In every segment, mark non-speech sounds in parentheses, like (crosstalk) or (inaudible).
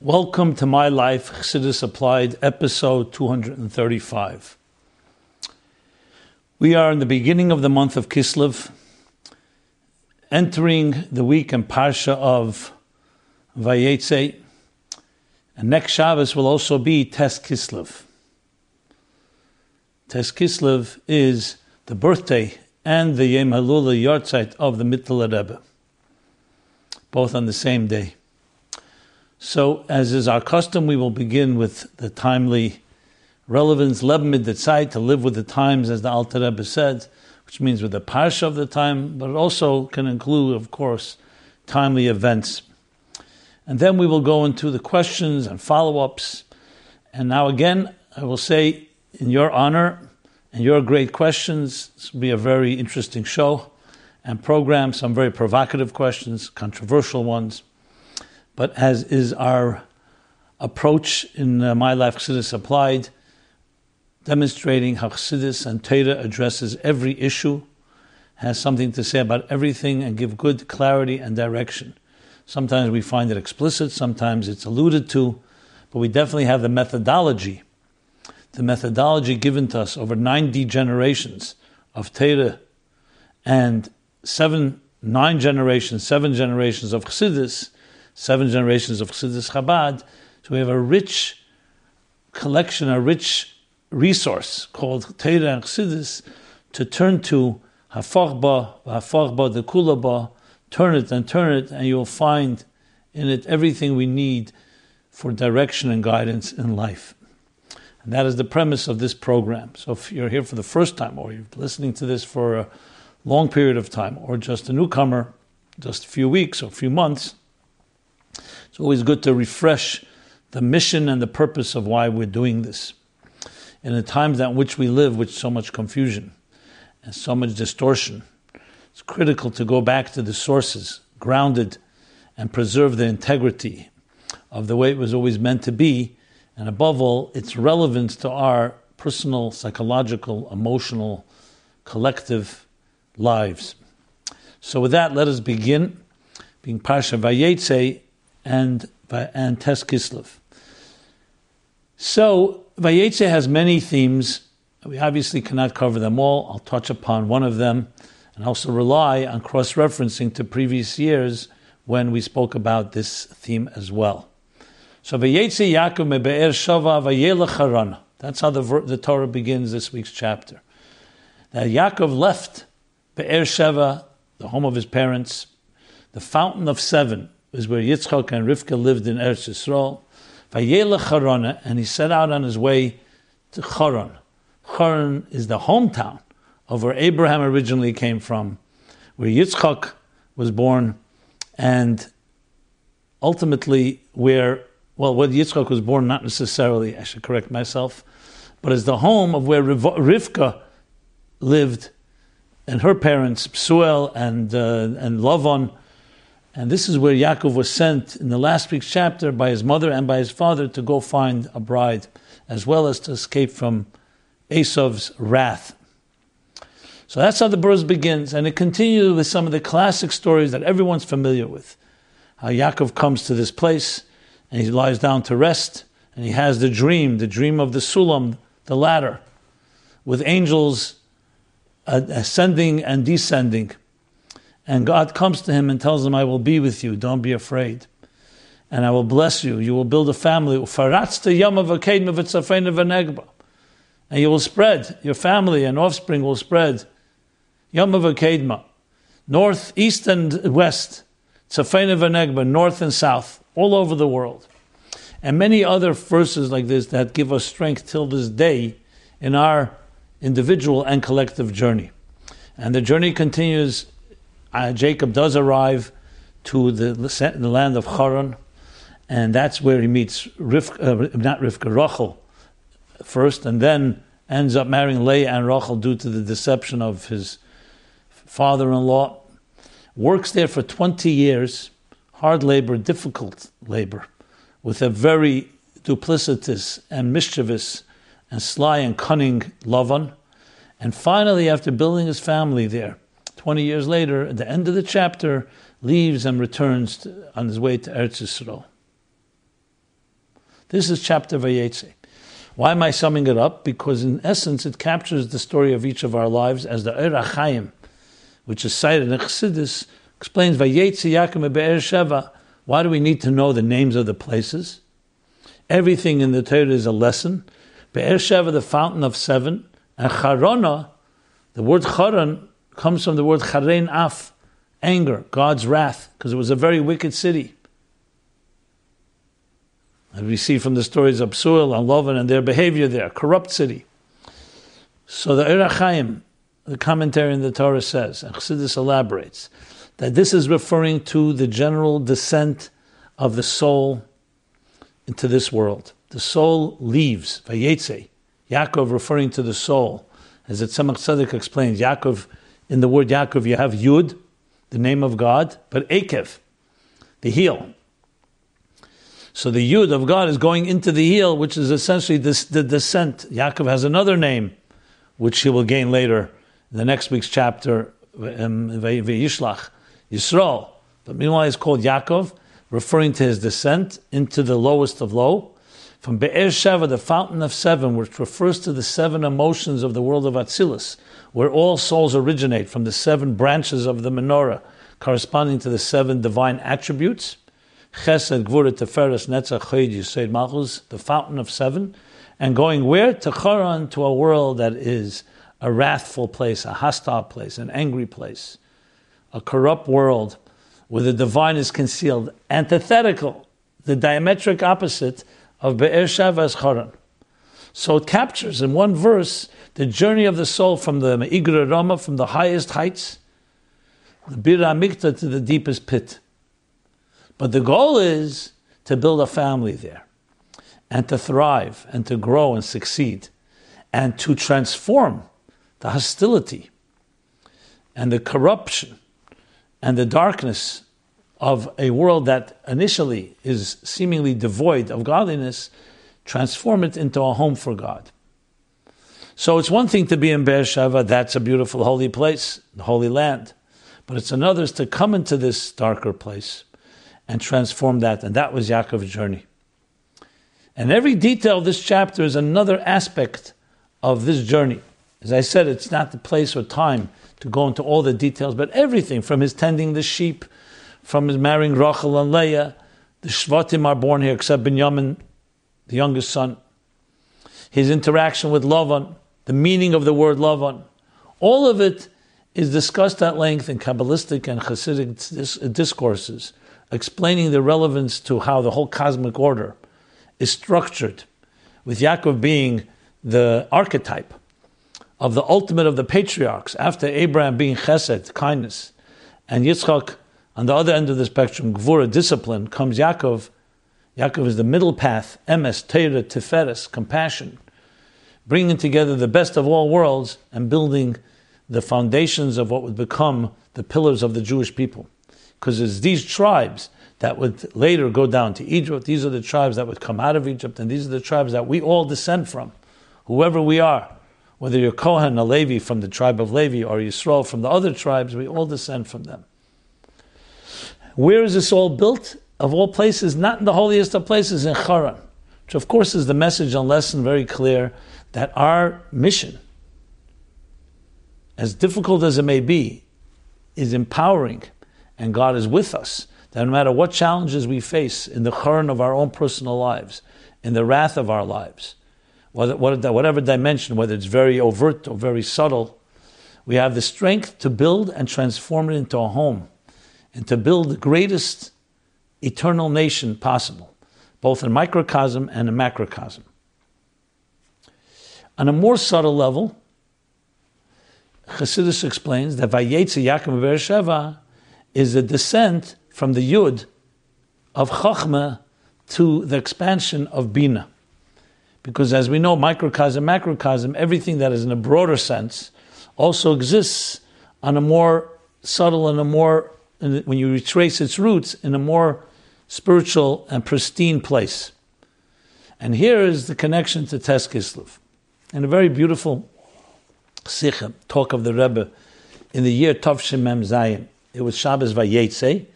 Welcome to My Life Chassidus Applied, episode 235. We are in the beginning of the month of Kislev, entering the week and Parsha of Vayetze, and next Shabbos will also be Tes Kislev. Tes Kislev is the birthday and the Yom Halula Yartzeit of the Mittler Rebbe, both on the same day. So, as is our custom, we will begin with the timely relevance, lebmid detzai, to live with the times, as the Alter Rebbe said, which means with the parsha of the time, but it also can include, of course, timely events. And then we will go into the questions and follow ups. And now, again, I will say, in your honor and your great questions, this will be a very interesting show and program, some very provocative questions, controversial ones but as is our approach in uh, My Life Chassidus Applied, demonstrating how Chassidus and Torah addresses every issue, has something to say about everything, and give good clarity and direction. Sometimes we find it explicit, sometimes it's alluded to, but we definitely have the methodology, the methodology given to us over 90 generations of Torah and seven, nine generations, seven generations of Chassidus seven generations of Chassidus Chabad. So we have a rich collection, a rich resource called Torah and Chassidus to turn to Hafachba, Hafachba, the Kulaba, turn it and turn it, and you'll find in it everything we need for direction and guidance in life. And that is the premise of this program. So if you're here for the first time, or you're listening to this for a long period of time, or just a newcomer, just a few weeks or a few months, it's always good to refresh the mission and the purpose of why we're doing this. In the times in which we live, with so much confusion and so much distortion, it's critical to go back to the sources, grounded, and preserve the integrity of the way it was always meant to be, and above all, its relevance to our personal, psychological, emotional, collective lives. So, with that, let us begin. Being Parsha Vayetze, and and Tes Kislev. So Vayetze has many themes. We obviously cannot cover them all. I'll touch upon one of them, and also rely on cross-referencing to previous years when we spoke about this theme as well. So Vayetze Yaakov mebe'er shava vayelech That's how the, the Torah begins this week's chapter. That Yaakov left Be'er Sheva, the home of his parents, the fountain of seven, is where Yitzchak and Rivka lived in Eretz Yisrael. Vayela Charana, and he set out on his way to Charan. Charan is the hometown of where Abraham originally came from, where Yitzchak was born, and ultimately where, well, where Yitzchak was born, not necessarily, I should correct myself, but is the home of where Rivka lived, and her parents, Psuel and, uh, and Lavan, and this is where Yaakov was sent in the last week's chapter by his mother and by his father to go find a bride, as well as to escape from Esav's wrath. So that's how the verse begins, and it continues with some of the classic stories that everyone's familiar with. How Yaakov comes to this place, and he lies down to rest, and he has the dream, the dream of the Sulam, the ladder, with angels uh, ascending and descending. And God comes to him and tells him, I will be with you, don't be afraid. And I will bless you. You will build a family. And you will spread, your family and offspring will spread. North, east, and west. North and south, all over the world. And many other verses like this that give us strength till this day in our individual and collective journey. And the journey continues uh, Jacob does arrive to the, the land of Haran, and that's where he meets Rivka, uh, not Rivka, Rachel first, and then ends up marrying Leah and Rachel due to the deception of his father-in-law. Works there for 20 years, hard labor, difficult labor, with a very duplicitous and mischievous and sly and cunning Lavan. And finally, after building his family there, 20 years later, at the end of the chapter, leaves and returns to, on his way to Eretz Yisrael. This is chapter Vayetze. Why am I summing it up? Because in essence, it captures the story of each of our lives as the Ohr HaChaim, which is cited in Chassidus, explains Vayetze Yaakov Be'er Sheva. Why do we need to know the names of the places? Everything in the Torah is a lesson. Be'er Sheva, the fountain of seven, and Charona, the word Charon comes from the word Charen Af, anger, God's wrath, because it was a very wicked city. And we see from the stories of Psuel and Lovan and their behavior there, corrupt city. So the Ohr the commentary in the Torah says, and Chassidus elaborates, that this is referring to the general descent of the soul into this world. The soul leaves, Vayetze, Yaakov referring to the soul. As the Tzemach Tzedek explains, Yaakov, in the word Yaakov, you have Yud, the name of God, but Akev, the heel. So the Yud of God is going into the heel, which is essentially this, the descent. Yaakov has another name, which he will gain later in the next week's chapter, um, Vayishlach, Yisrael. But meanwhile, he's called Yaakov, referring to his descent into the lowest of low. From Be'er Sheva, the fountain of seven, which refers to the seven emotions of the world of Atzilus, where all souls originate from the seven branches of the menorah, corresponding to the seven divine attributes. Chesed, Gvura, Teferes, Netzach, Chayid, Yisrael, Malchus, the fountain of seven, and going where? To Charan, to a world that is a wrathful place, a hostile place, an angry place, a corrupt world where the divine is concealed, antithetical, the diametric opposite of Be'er Shavas Charan. So it captures in one verse the journey of the soul from the Me'igra Rama, from the highest heights, the Bir Mikta to the deepest pit. But the goal is to build a family there and to thrive and to grow and succeed and to transform the hostility and the corruption and the darkness of a world that initially is seemingly devoid of godliness, transform it into a home for God. So it's one thing to be in Beersheba, that's a beautiful holy place, the holy land. But it's another to come into this darker place and transform that. And that was Yaakov's journey. And every detail of this chapter is another aspect of this journey. As I said, it's not the place or time to go into all the details, but everything from his tending the sheep, from his marrying Rachel and Leah, the Shvatim are born here except Binyamin, the youngest son, his interaction with Lavan, the meaning of the word Lavan. All of it is discussed at length in Kabbalistic and Hasidic discourses explaining the relevance to how the whole cosmic order is structured, with Yaakov being the archetype of the ultimate of the patriarchs, after Abraham being chesed, kindness, and Yitzchak on the other end of the spectrum, gvura, discipline, comes Yaakov. Yaakov is the middle path, emes, teira, tiferes, compassion, bringing together the best of all worlds and building the foundations of what would become the pillars of the Jewish people because it's these tribes that would later go down to Egypt. These are the tribes that would come out of Egypt, and these are the tribes that we all descend from, whoever we are. Whether you're Kohen, a Levi from the tribe of Levi, or Yisrael from the other tribes, we all descend from them. Where is this all built? Of all places, not in the holiest of places, in Haran, which of course is the message and lesson very clear that our mission, as difficult as it may be, is empowering and God is with us, that no matter what challenges we face in the churn of our own personal lives, in the wrath of our lives, whatever dimension, whether it's very overt or very subtle, we have the strength to build and transform it into a home and to build the greatest eternal nation possible, both in microcosm and in macrocosm. On a more subtle level, Chassidus explains that Vayetze Yaakov Beersheva is a descent from the Yud of Chachma to the expansion of Bina. Because as we know, microcosm, macrocosm, everything that is in a broader sense also exists on a more subtle and a more, when you retrace its roots, in a more spiritual and pristine place. And here is the connection to Tes Kislev. And a very beautiful sikha, talk of the Rebbe, in the year Tov Shemem Zayin. It was Shabbos Vayetze,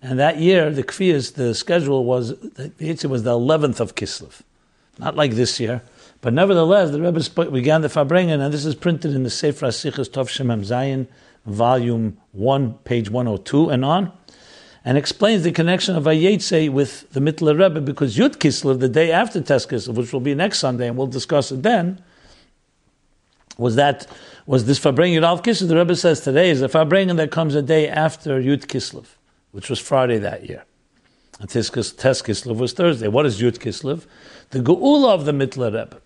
And that year, the Kfiyas, the schedule was, it was the 11th of Kislev. Not like this year. But nevertheless, the Rebbe began the Farbrengen, and this is printed in the Sefer HaSichas Tov Shemem Zayin, volume 1, page 102 and on, and explains the connection of Vayetze with the Mittler Rebbe, because Yud Kislev, the day after Tes Kislev, which will be next Sunday, and we'll discuss it then, was that was this Farbrengen Yud Kislev. The Rebbe says today is a Farbrengen that comes a day after Yud Kislev which was Friday that year. And Tes Kislev was Thursday. What is Yud Kislev? The Geula of the Mittler Rebbe.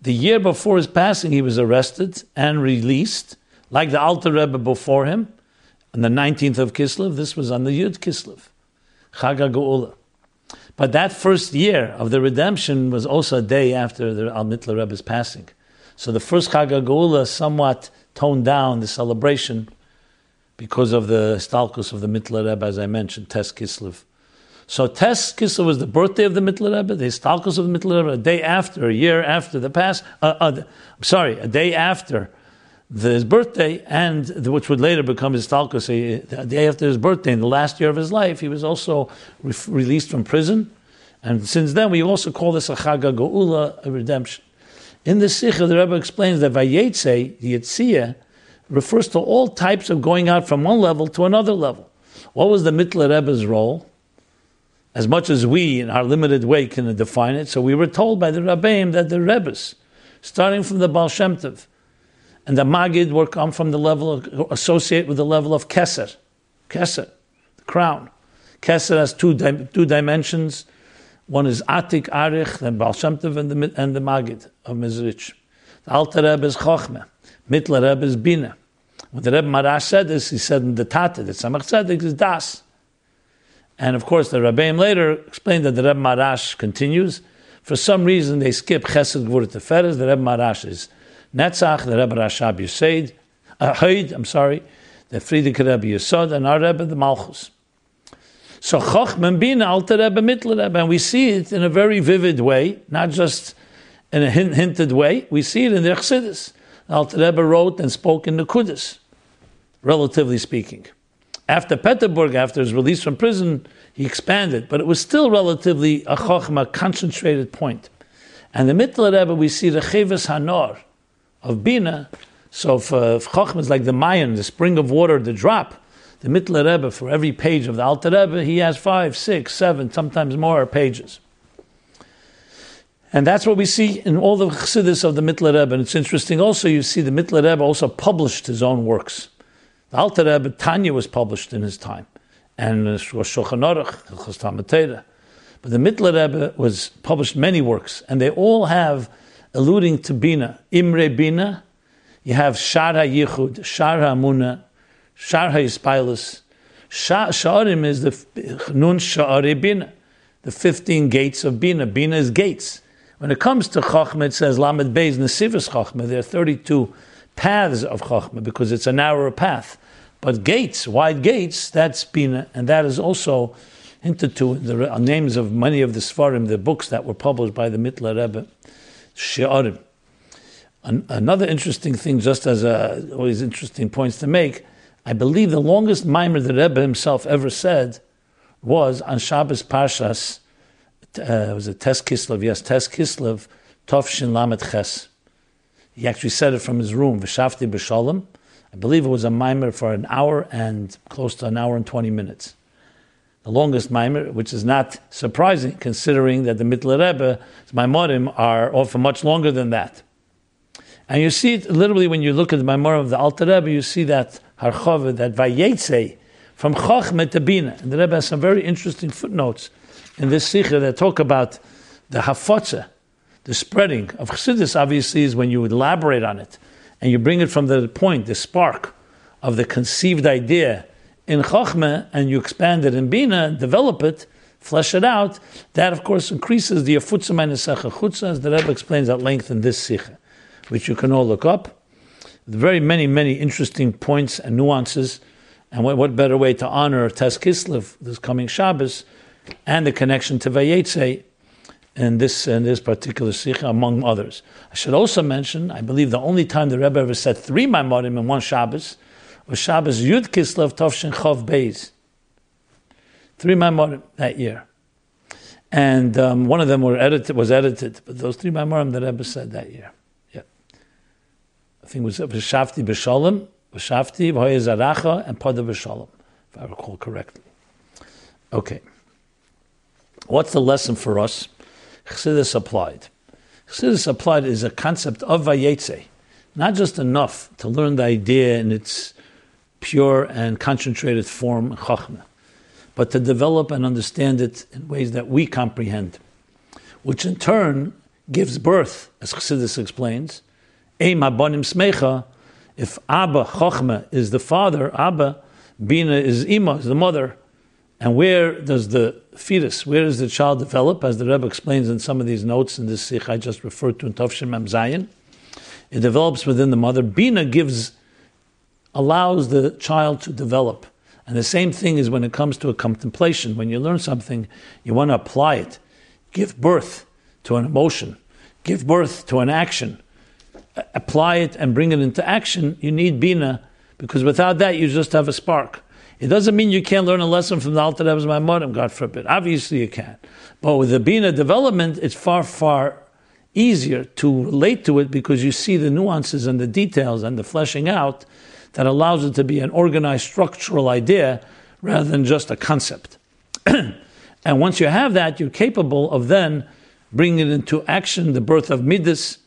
The year before his passing, he was arrested and released, like the Alter Rebbe before him, on the 19th of Kislev. This was on the Yud Kislev, Chaga Geula. But that first year of the redemption was also a day after the Al Mittler Rebbe's passing. So the first Chaga Geula somewhat toned down the celebration because of the stalkus of the Mittler Rebbe, as I mentioned, Tes Kislev. So Tes Kislev was the birthday of the Mittler Rebbe, the stalkus of the Mittler Rebbe, a day after, a year after the past, uh, uh, I'm sorry, a day after the, his birthday, and the, which would later become his stalkus, a, a, day after his birthday, in the last year of his life, he was also re- released from prison. And since then, we also call this a Chaga Geula, a redemption. In the Sikha, the Rebbe explains that Vayetze, the refers to all types of going out from one level to another level. What was the Mittler Rebbe's role? As much as we, in our limited way, can define it, so we were told by the Rabbeim that the Rebbes, starting from the Baal Shem Tov, and the Magid will come from the level of, associate with the level of Keser, Keser, the crown. Keser has two, two dimensions. One is Atik, Arich, then Baal Shem Tov, and the, and the Magid of Mezrich. The Alter Rebbe is Chochmeh. Mittler Rebbe is Bina. When the Rebbe Maharash said this, he said in the Tata that Tzemach Tzedek is Das. And of course, the Rabbeim later explained that the Rebbe Maharash continues. For some reason, they skip Chesed Gvur Teferes. The Rebbe Maharash is Netzach, the Rebbe Rashab Yusaid, uh, I'm sorry, the Frierdiker Rebbe Yisod, and our Rebbe, the Malchus. So Chochmah Bina, Alter Rebbe, Mittler Rebbe, and we see it in a very vivid way, not just in a hint, hinted way. We see it in the Chassidus. Alter Rebbe wrote and spoke in the Kudus, relatively speaking. After Peterburg, after his release from prison, he expanded, but it was still relatively a chokhmah, concentrated point. And the Mittler Rebbe, we see the Cheves Hanor of Bina. So if, uh, if chokhmah is like the Mayan, the spring of water, the drop, the Mittler Rebbe, for every page of the Alter Rebbe, he has five, six, seven, sometimes more pages. And that's what we see in all the chassidus of the Mittler Rebbe. And it's interesting also, you see the Mittler Rebbe also published his own works. The Alter Rebbe, Tanya was published in his time. And Shulchan Aruch, But the Mittler Rebbe was published many works, and they all have alluding to Bina. Imre Bina, you have Shar HaYichud, Shar HaMuna, Shar HaYispilus. Sha'arim is the Nun Sha'are Bina, the 15 gates of Bina. Bina is gates. When it comes to Chachma, it says Lamed Beis Nesivas Chachma. There are 32 paths of Chachma because it's a narrower path. But gates, wide gates, that's Bina, and that is also hinted to in the names of many of the Svarim, the books that were published by the Mittler Rebbe, She'arim. An- another interesting thing, just as a, always interesting points to make, I believe the longest mimer the Rebbe himself ever said was on Shabbos Parshas uh, was it Tes Kislev? Yes, Tes Kislev, Tovshin Lamet Ches. He actually said it from his room, V'shafti B'shalom. I believe it was a mimer for an hour and close to an hour and 20 minutes. The longest mimer, which is not surprising considering that the Mittler Rebbe's Maimorim are often much longer than that. And you see it literally when you look at the Maimorim of the Alter Rebbe, you see that Harchova, that Vayetze, from Chochmah to Bina. And the Rebbe has some very interesting footnotes in this sikha that talk about the hafotza, the spreading of chassidus. Obviously, is when you elaborate on it and you bring it from the point, the spark of the conceived idea in chachma, and you expand it in bina, develop it, flesh it out. That, of course, increases the afutza minus chutza, as the Rebbe explains at length in this sikha, which you can all look up. Very many, many interesting points and nuances. And what, what better way to honor Tes Kislev this coming Shabbos and the connection to Vayetze in this in this particular sikha, among others. I should also mention, I believe the only time the Rebbe ever said three Maimorim in one Shabbos was Shabbos Yud Kislev Tovshin Chov Beis. Three Maimorim that year. And um, one of them were edited, was edited, but those three Maimorim that Rebbe said that year. Yeah. I think it was V'shafti B'shalom, V'shafti V'hoye Zaracha, and Pada B'shalom, if I recall correctly. Okay. What's the lesson for us? Chassidus applied. Chassidus applied is a concept of Vayetze, not just enough to learn the idea in its pure and concentrated form, Chachma, but to develop and understand it in ways that we comprehend, which in turn gives birth, as Chassidus explains, Eim Abanim Smecha, if Abba, Chachma, is the father, Abba, Bina is Ima, is the mother, and where does the fetus, where does the child develop? As the Rebbe explains in some of these notes in this sikh I just referred to in Tovshim Mem Zayin, it develops within the mother. Bina gives, allows the child to develop. And the same thing is when it comes to a contemplation. When you learn something, you want to apply it. Give birth to an emotion. Give birth to an action. Apply it and bring it into action. You need Bina, because without that, you just have a spark. It doesn't mean you can't learn a lesson from the Alter Rebbe's Maimorim, God forbid. Obviously you can. But with the Bina development, it's far, far easier to relate to it because you see the nuances and the details and the fleshing out that allows it to be an organized structural idea rather than just a concept. (clears throat) and once you have that, you're capable of then bringing it into action, the birth of midas,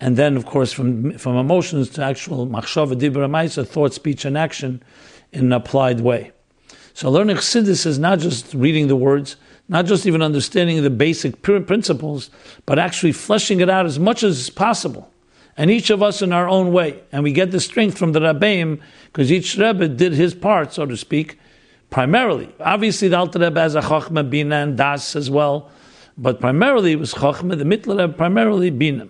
and then, of course, from, from emotions to actual machshava, dibra, thought, speech, and action in an applied way. So learning Chassidus is not just reading the words, not just even understanding the basic principles, but actually fleshing it out as much as possible. And each of us in our own way. And we get the strength from the Rabbeim, because each Rebbe did his part, so to speak, primarily. Obviously, the Alter Rebbe has a Chachma, Bina, and Das as well. But primarily it was Chachma, the Mittler Rebbe primarily Bina.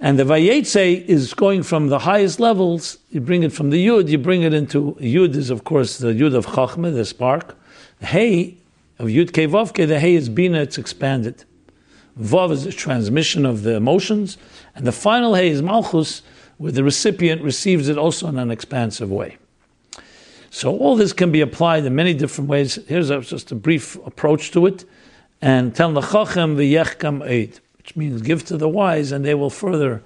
And the Vayetze is going from the highest levels, you bring it from the Yud, you bring it into, Yud is of course the Yud of Chachma, the spark. Hey of Yud Kevavke, the Hey is Bina, it's expanded. Vav is transmission of the emotions, and the final Hey is Malchus, where the recipient receives it also in an expansive way. So all this can be applied in many different ways. Here's a, just a brief approach to it. And tell the Chachem v'yechkam eid which means give to the wise, and they will further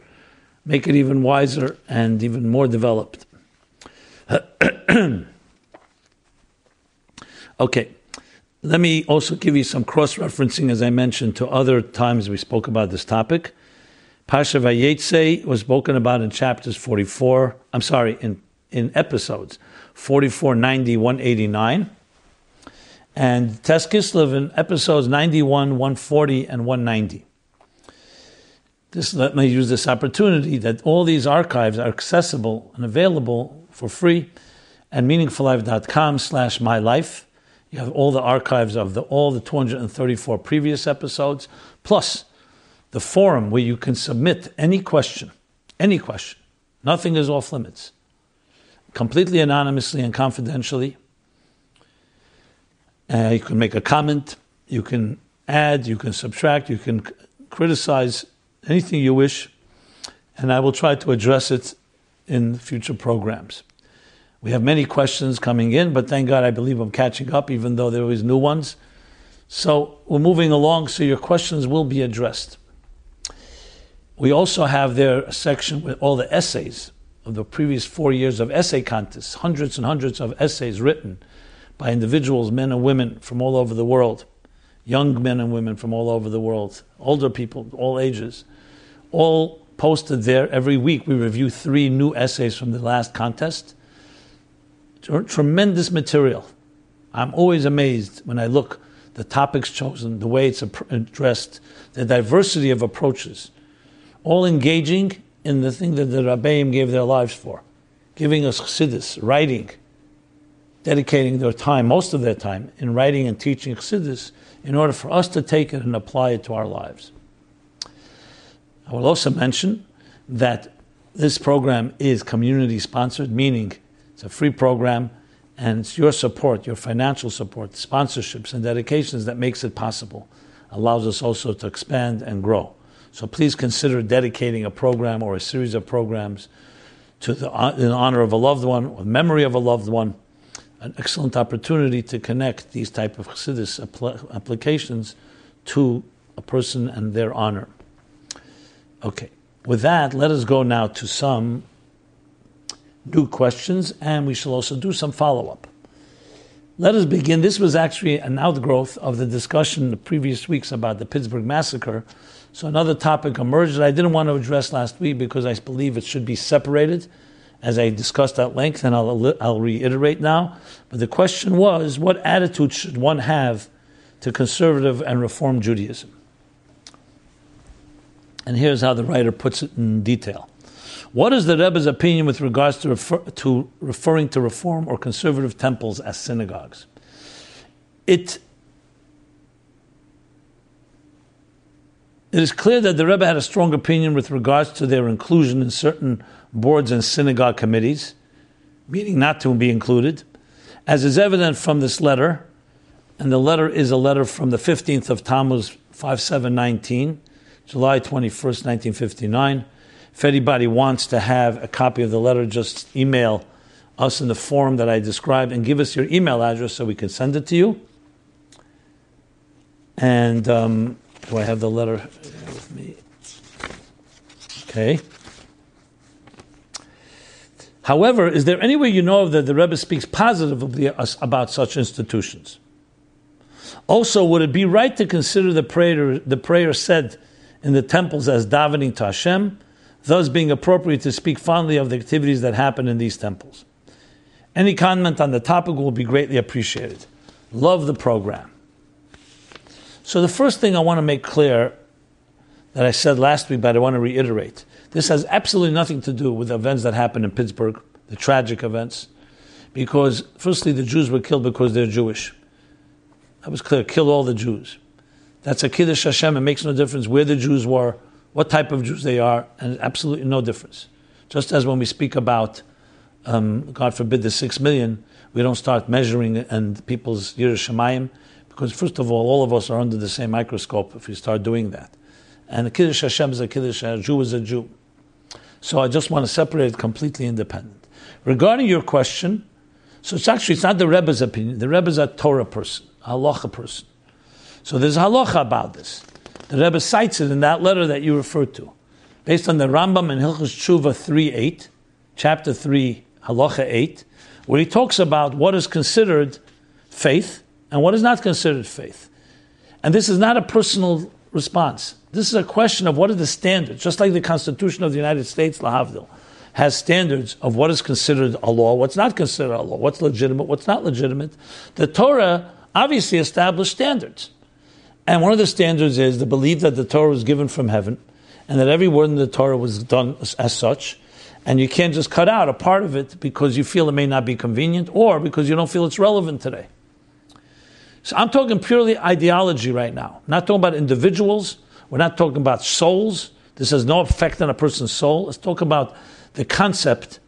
make it even wiser and even more developed. (coughs) okay, let me also give you some cross referencing, as I mentioned, to other times we spoke about this topic. Pasha Vayetze was spoken about in chapters 44, I'm sorry, in, in episodes 44, 90, 189. And Tes Kislev in episodes 91, 140, and 190 this let me use this opportunity that all these archives are accessible and available for free at meaningfullife.com slash my life. You have all the archives of the, all the 234 previous episodes, plus the forum where you can submit any question, any question. Nothing is off limits. Completely anonymously and confidentially. Uh, you can make a comment, you can add, you can subtract, you can criticize anything you wish, and I will try to address it in future programs. We have many questions coming in, but thank God I believe I'm catching up, even though there always new ones. So we're moving along, so your questions will be addressed. We also have there a section with all the essays of the previous four years of essay contests, hundreds and hundreds of essays written by individuals, men and women from all over the world young men and women from all over the world, older people, all ages, all posted there. Every week we review three new essays from the last contest. Tremendous material. I'm always amazed when I look the topics chosen, the way it's addressed, the diversity of approaches, all engaging in the thing that the Rabbeim gave their lives for, giving us chassidus, writing, dedicating their time, most of their time, in writing and teaching chassidus in order for us to take it and apply it to our lives. I will also mention that this program is community sponsored, meaning it's a free program and it's your support, your financial support, sponsorships, and dedications that makes it possible, allows us also to expand and grow. So please consider dedicating a program or a series of programs to the, in honor of a loved one or memory of a loved one an excellent opportunity to connect these type of Chassidus applications to a person and their honor. Okay, with that, let us go now to some new questions, and we shall also do some follow up. Let us begin. This was actually an outgrowth of the discussion in the previous weeks about the Pittsburgh massacre. So another topic emerged that I didn't want to address last week because I believe it should be separated, as I discussed at length, and I'll, I'll reiterate now. But the question was, what attitude should one have to conservative and reform Judaism? And here's how the writer puts it in detail. What is the Rebbe's opinion with regards to, refer, to referring to reform or conservative temples as synagogues? It, it is clear that the Rebbe had a strong opinion with regards to their inclusion in certain boards and synagogue committees, meaning not to be included, as is evident from this letter. And the letter is a letter from the 15th of Tammuz 5719, July 21st, 1959 if anybody wants to have a copy of the letter, just email us in the form that I described and give us your email address so we can send it to you. And um, do I have the letter with me? Okay. However, is there any way you know that the Rebbe speaks positively about such institutions? Also, would it be right to consider the prayer, the prayer said in the temples as davening to Hashem, thus being appropriate to speak fondly of the activities that happen in these temples. Any comment on the topic will be greatly appreciated. Love the program. So, the first thing I want to make clear that I said last week, but I want to reiterate this has absolutely nothing to do with the events that happened in Pittsburgh, the tragic events, because firstly, the Jews were killed because they're Jewish. That was clear. Kill all the Jews. That's a Kiddush Hashem. It makes no difference where the Jews were, what type of Jews they are, and absolutely no difference. Just as when we speak about, um, God forbid, the six million, we don't start measuring and people's Yerushalayim, because first of all, all of us are under the same microscope if we start doing that. And a Kiddush Hashem is a Kiddush, a Jew is a Jew. So I just want to separate it completely independent. Regarding your question, so it's actually it's not the Rebbe's opinion. The Rebbe is a Torah person, a halacha person. So there's halacha about this. The Rebbe cites it in that letter that you referred to, based on the Rambam in Hilchos Tshuva 3 8, chapter 3, halacha 8, where he talks about what is considered faith and what is not considered faith. And this is not a personal response. This is a question of what are the standards, just like the Constitution of the United States, Lahavdil, has standards of what is considered a law, what's not considered a law, what's legitimate, what's not legitimate. The Torah obviously established standards. And one of the standards is the belief that the Torah was given from heaven and that every word in the Torah was done as such. And you can't just cut out a part of it because you feel it may not be convenient or because you don't feel it's relevant today. So I'm talking purely ideology right now. Not talking about individuals. We're not talking about souls. This has no effect on a person's soul. Let's talk about the concept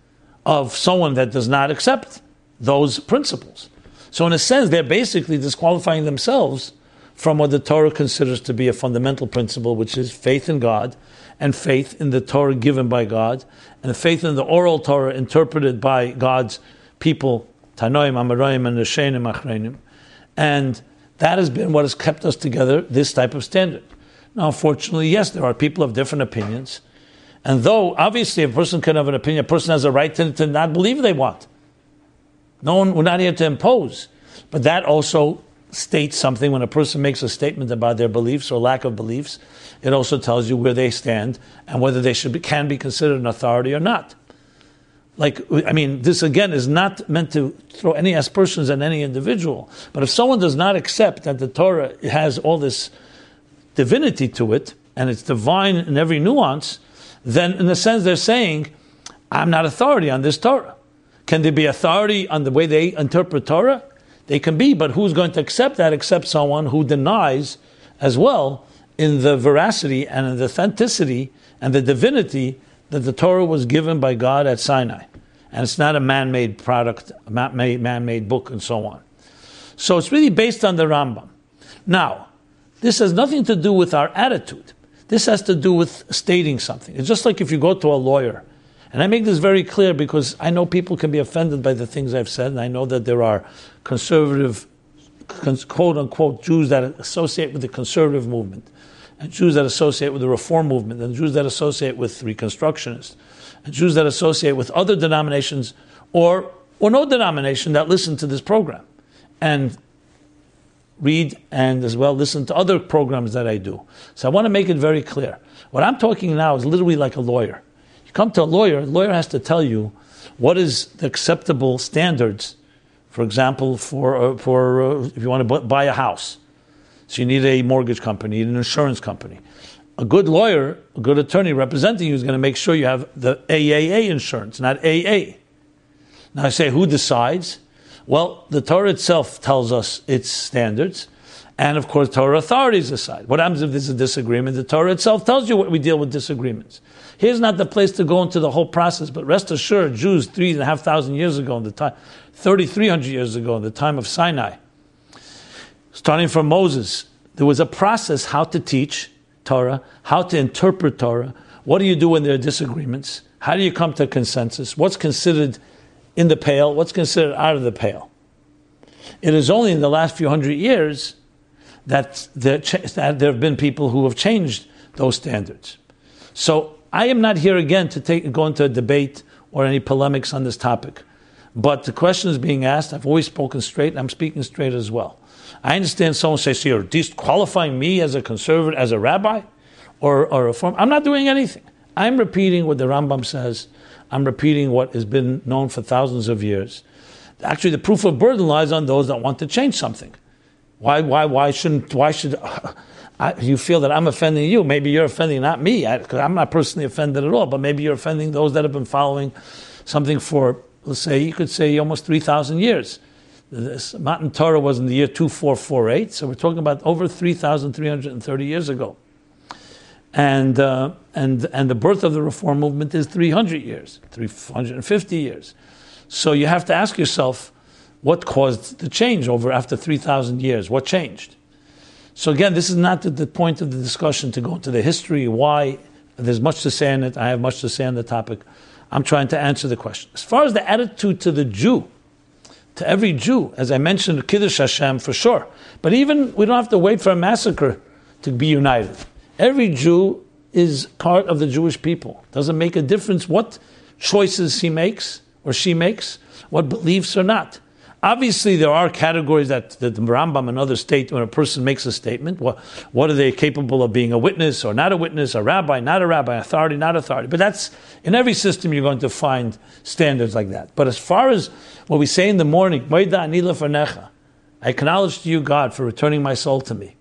of someone that does not accept those principles. So, in a sense, they're basically disqualifying themselves from what the Torah considers to be a fundamental principle, which is faith in God and faith in the Torah given by God, and faith in the oral Torah interpreted by God's people, Tanoim, Amoraim, and Rishenim. And that has been what has kept us together, this type of standard. Now, unfortunately, yes, there are people of different opinions. And though, obviously, a person can have an opinion, a person has a right to, to not believe they want. No one, we're not here to impose. But that also states something, when a person makes a statement about their beliefs or lack of beliefs, it also tells you where they stand and whether they should be, can be considered an authority or not. Like, I mean, this again is not meant to throw any aspersions at any individual. But if someone does not accept that the Torah has all this divinity to it and it's divine in every nuance, then in a sense they're saying, I'm not authority on this Torah. Can there be authority on the way they interpret Torah? They can be, but who's going to accept that except someone who denies as well in the veracity and in the authenticity and the divinity that the Torah was given by God at Sinai. And it's not a man made product, man made book, and so on. So it's really based on the Rambam. Now, this has nothing to do with our attitude. This has to do with stating something. It's just like if you go to a lawyer And I make this very clear because I know people can be offended by the things I've said, and I know that there are conservative, quote unquote, Jews that associate with the conservative movement, and Jews that associate with the reform movement, and Jews that associate with Reconstructionists, and Jews that associate with other denominations or, or no denomination that listen to this program. And read and as well listen to other programs that I do. So I want to make it very clear. What I'm talking now is literally like a lawyer. You come to a lawyer, a lawyer has to tell you what is the acceptable standards, for example, for, uh, for uh, if you want to buy a house. So you need a mortgage company, an insurance company. A good lawyer, a good attorney representing you is going to make sure you have the AAA insurance, not AA. Now I say, who decides? Well, the Torah itself tells us its standards, and of course, Torah authorities decide. What happens if there's a disagreement? The Torah itself tells you what we deal with disagreements. Here's not the place to go into the whole process, but rest assured, Jews three and a half thousand years ago, in the time, 3,300 years ago, in the time of Sinai, starting from Moses, there was a process how to teach Torah, how to interpret Torah. What do you do when there are disagreements? How do you come to consensus? What's considered in the pale, what's considered out of the pale. It is only in the last few hundred years that there, that there have been people who have changed those standards. So I am not here again to take, go into a debate or any polemics on this topic. But the question is being asked. I've always spoken straight. and I'm speaking straight as well. I understand someone says, so you're disqualifying me as a conservative, as a rabbi, or, or a form. I'm not doing anything. I'm repeating what the Rambam says I'm repeating what has been known for thousands of years. Actually, the proof of burden lies on those that want to change something. Why, why, why shouldn't, why should (laughs) I, you feel that I'm offending you? Maybe you're offending not me, because I'm not personally offended at all, but maybe you're offending those that have been following something for, let's say, you could say almost 3,000 years. This Matan Torah was in the year 2448, so we're talking about over 3,330 years ago and uh, and and the birth of the reform movement is 300 years, 350 years. So you have to ask yourself, what caused the change over after 3,000 years? What changed? So again, this is not the, the, point of the discussion to go into the history, why. There's much to say on it. I have much to say on the topic. I'm trying to answer the question. As far as the attitude to the Jew, to every Jew, as I mentioned, Kiddush Hashem for sure. But even we don't have to wait for a massacre to be united. Every Jew is part of the Jewish people. Doesn't make a difference what choices he makes or she makes, what beliefs or not. Obviously, there are categories that, that the Rambam and others state when a person makes a statement. What, what are they capable of being a witness or not a witness, a rabbi, not a rabbi, authority, not authority? But that's in every system you're going to find standards like that. But as far as what we say in the morning, I acknowledge to you, God, for returning my soul to me.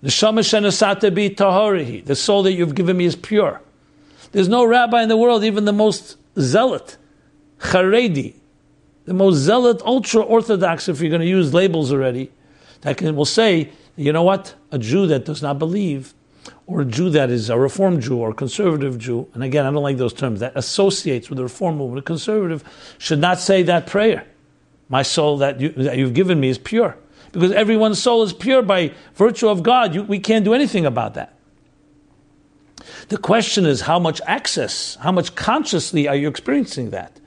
The soul that you've given me is pure. There's no rabbi in the world, even the most zealot, Haredi, the most zealot, ultra orthodox, if you're going to use labels already, that can, will say, you know what? A Jew that does not believe, or a Jew that is a Reform Jew or a conservative Jew, and again, I don't like those terms, that associates with the Reform movement, a conservative, should not say that prayer. My soul that, you, that you've given me is pure because everyone's soul is pure by virtue of God. You, we can't do anything about that. The question is how much access, how much consciously are you experiencing that?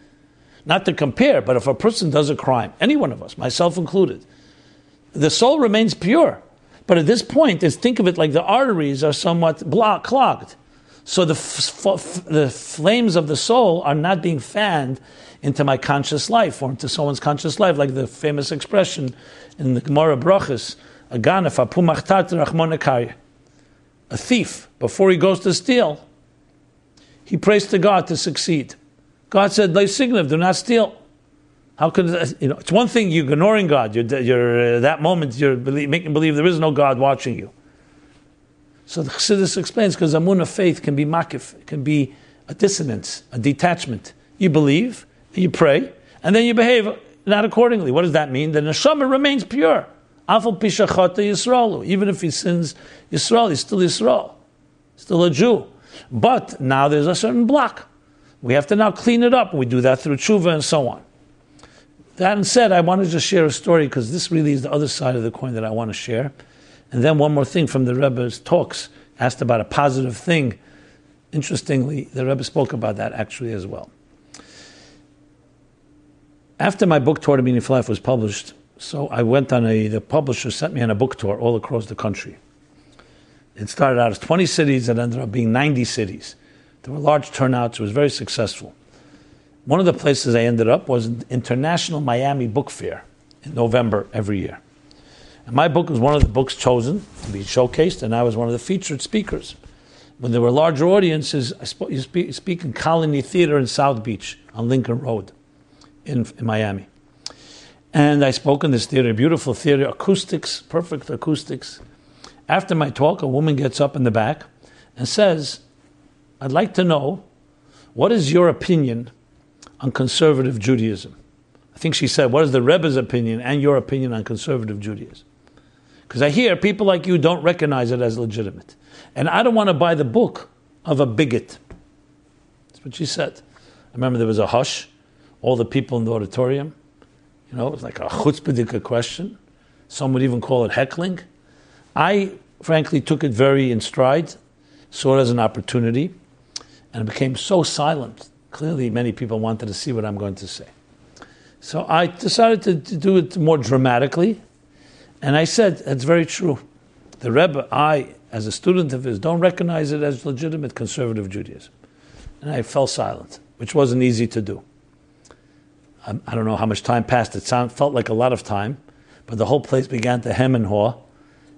Not to compare, but if a person does a crime, any one of us, myself included, the soul remains pure. But at this point, is think of it like the arteries are somewhat blocked, clogged. So the, f- f- the flames of the soul are not being fanned into my conscious life or into someone's conscious life, like the famous expression in the Gemara Brachas, a thief, before he goes to steal, he prays to God to succeed. God said, do not steal. How could you know? It's one thing you're ignoring God. You're, you're uh, that moment you're believe, making believe there is no God watching you. So the Chassidus explains because amun of faith can be makif, it can be a dissonance, a detachment. You believe, you pray, and then you behave not accordingly. What does that mean? The neshama remains pure. Afal Yisraelu. Even if he sins Yisrael, he's still Yisrael, still a Jew. But now there's a certain block. We have to now clean it up. We do that through tshuva and so on. That said, I wanted to share a story because this really is the other side of the coin that I want to share. And then one more thing from the Rebbe's talks, asked about a positive thing interestingly, the Rebbe spoke about that actually as well. After my book Toward a Meaningful Life was published, so I went on a, the publisher sent me on a book tour all across the country. It started out as 20 cities, it ended up being 90 cities. There were large turnouts, it was very successful. One of the places I ended up was International Miami Book Fair in November every year. And my book was one of the books chosen to be showcased, and I was one of the featured speakers. When there were larger audiences, I spoke, speak, speak in Colony Theater in South Beach on Lincoln Road in, in Miami. And I spoke in this theater, beautiful theater, acoustics, perfect acoustics. After my talk, a woman gets up in the back and says, I'd like to know what is your opinion on conservative Judaism? I think she said, What is the Rebbe's opinion and your opinion on conservative Judaism? Because I hear people like you don't recognize it as legitimate. And I don't want to buy the book of a bigot. That's what she said. I remember there was a hush, all the people in the auditorium. You know, it was like a chutzpah question. Some would even call it heckling. I frankly took it very in stride, saw it as an opportunity, and it became so silent. Clearly, many people wanted to see what I'm going to say. So I decided to, to do it more dramatically, and I said, That's very true. The Rebbe, I, as a student of his, don't recognize it as legitimate conservative Judaism. And I fell silent, which wasn't easy to do. I, I don't know how much time passed. It sound, felt like a lot of time, but the whole place began to hem and haw,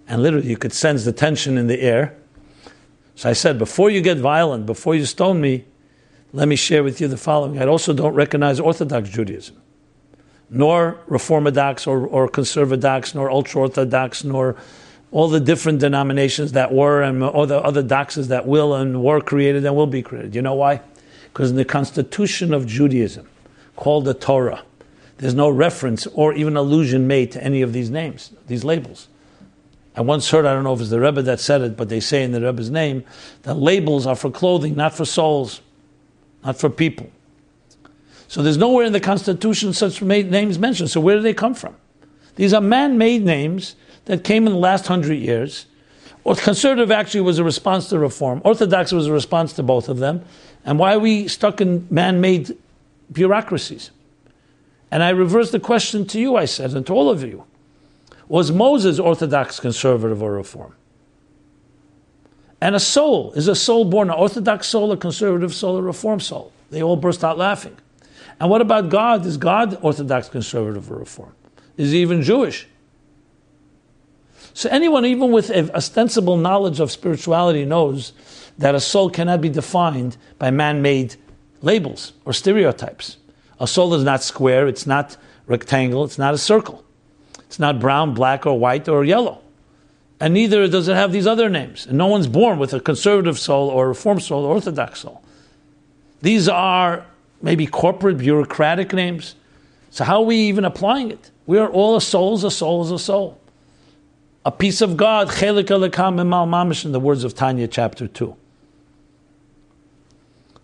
and literally you could sense the tension in the air. So I said, before you get violent, before you stone me, let me share with you the following. I also don't recognize Orthodox Judaism, nor Reformadox or, or Conservadox, nor Ultra Orthodox, nor all the different denominations that were and all the other doxes that will and were created and will be created. You know why? Because in the constitution of Judaism, called the Torah. There's no reference or even allusion made to any of these names, these labels. I once heard, I don't know if it's the Rebbe that said it, but they say in the Rebbe's name that labels are for clothing, not for souls, not for people. So there's nowhere in the Constitution such names mentioned. So where do they come from? These are man made names that came in the last hundred years. Conservative actually was a response to reform. Orthodox was a response to both of them. And why are we stuck in man made bureaucracies. And I reversed the question to you, I said, and to all of you. Was Moses Orthodox, conservative, or reform? And a soul, is a soul born an Orthodox soul, a conservative soul, a reform soul? They all burst out laughing. And what about God? Is God Orthodox, conservative, or reform? Is he even Jewish? So anyone, even with ostensible knowledge of spirituality, knows that a soul cannot be defined by man-made labels or stereotypes. A soul is not square, it's not rectangle, it's not a circle. It's not brown, black, or white, or yellow. And neither does it have these other names. And no one's born with a conservative soul or a reform soul or orthodox soul. These are maybe corporate, bureaucratic names. So how are we even applying it? We are all a soul, a soul is a soul. A piece of God, chelik alekam mamish, in the words of Tanya, chapter 2. I'm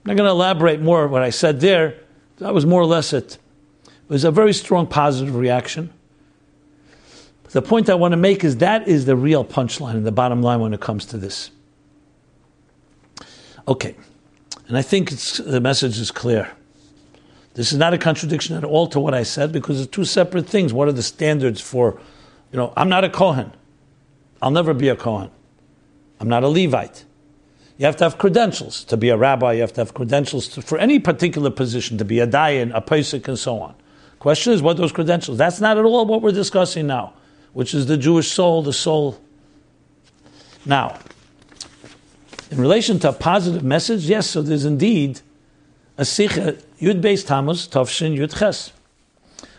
not going to elaborate more what I said there. That was more or less it. It was a very strong positive reaction. The point I want to make is that is the real punchline and the bottom line when it comes to this. Okay, and I think the message is clear. This is not a contradiction at all to what I said because it's two separate things. What are the standards for, you know, I'm not a Kohen. I'll never be a Kohen. I'm not a Levite. You have to have credentials to be a rabbi. You have to have credentials to, for any particular position to be a dayan, a posek, and so on. Question is, what those credentials? That's not at all what we're discussing now, which is the Jewish soul, the soul. Now, in relation to a positive message, yes. So there's indeed a sikha Yud Beis Tammuz Tovshin Yud Ches,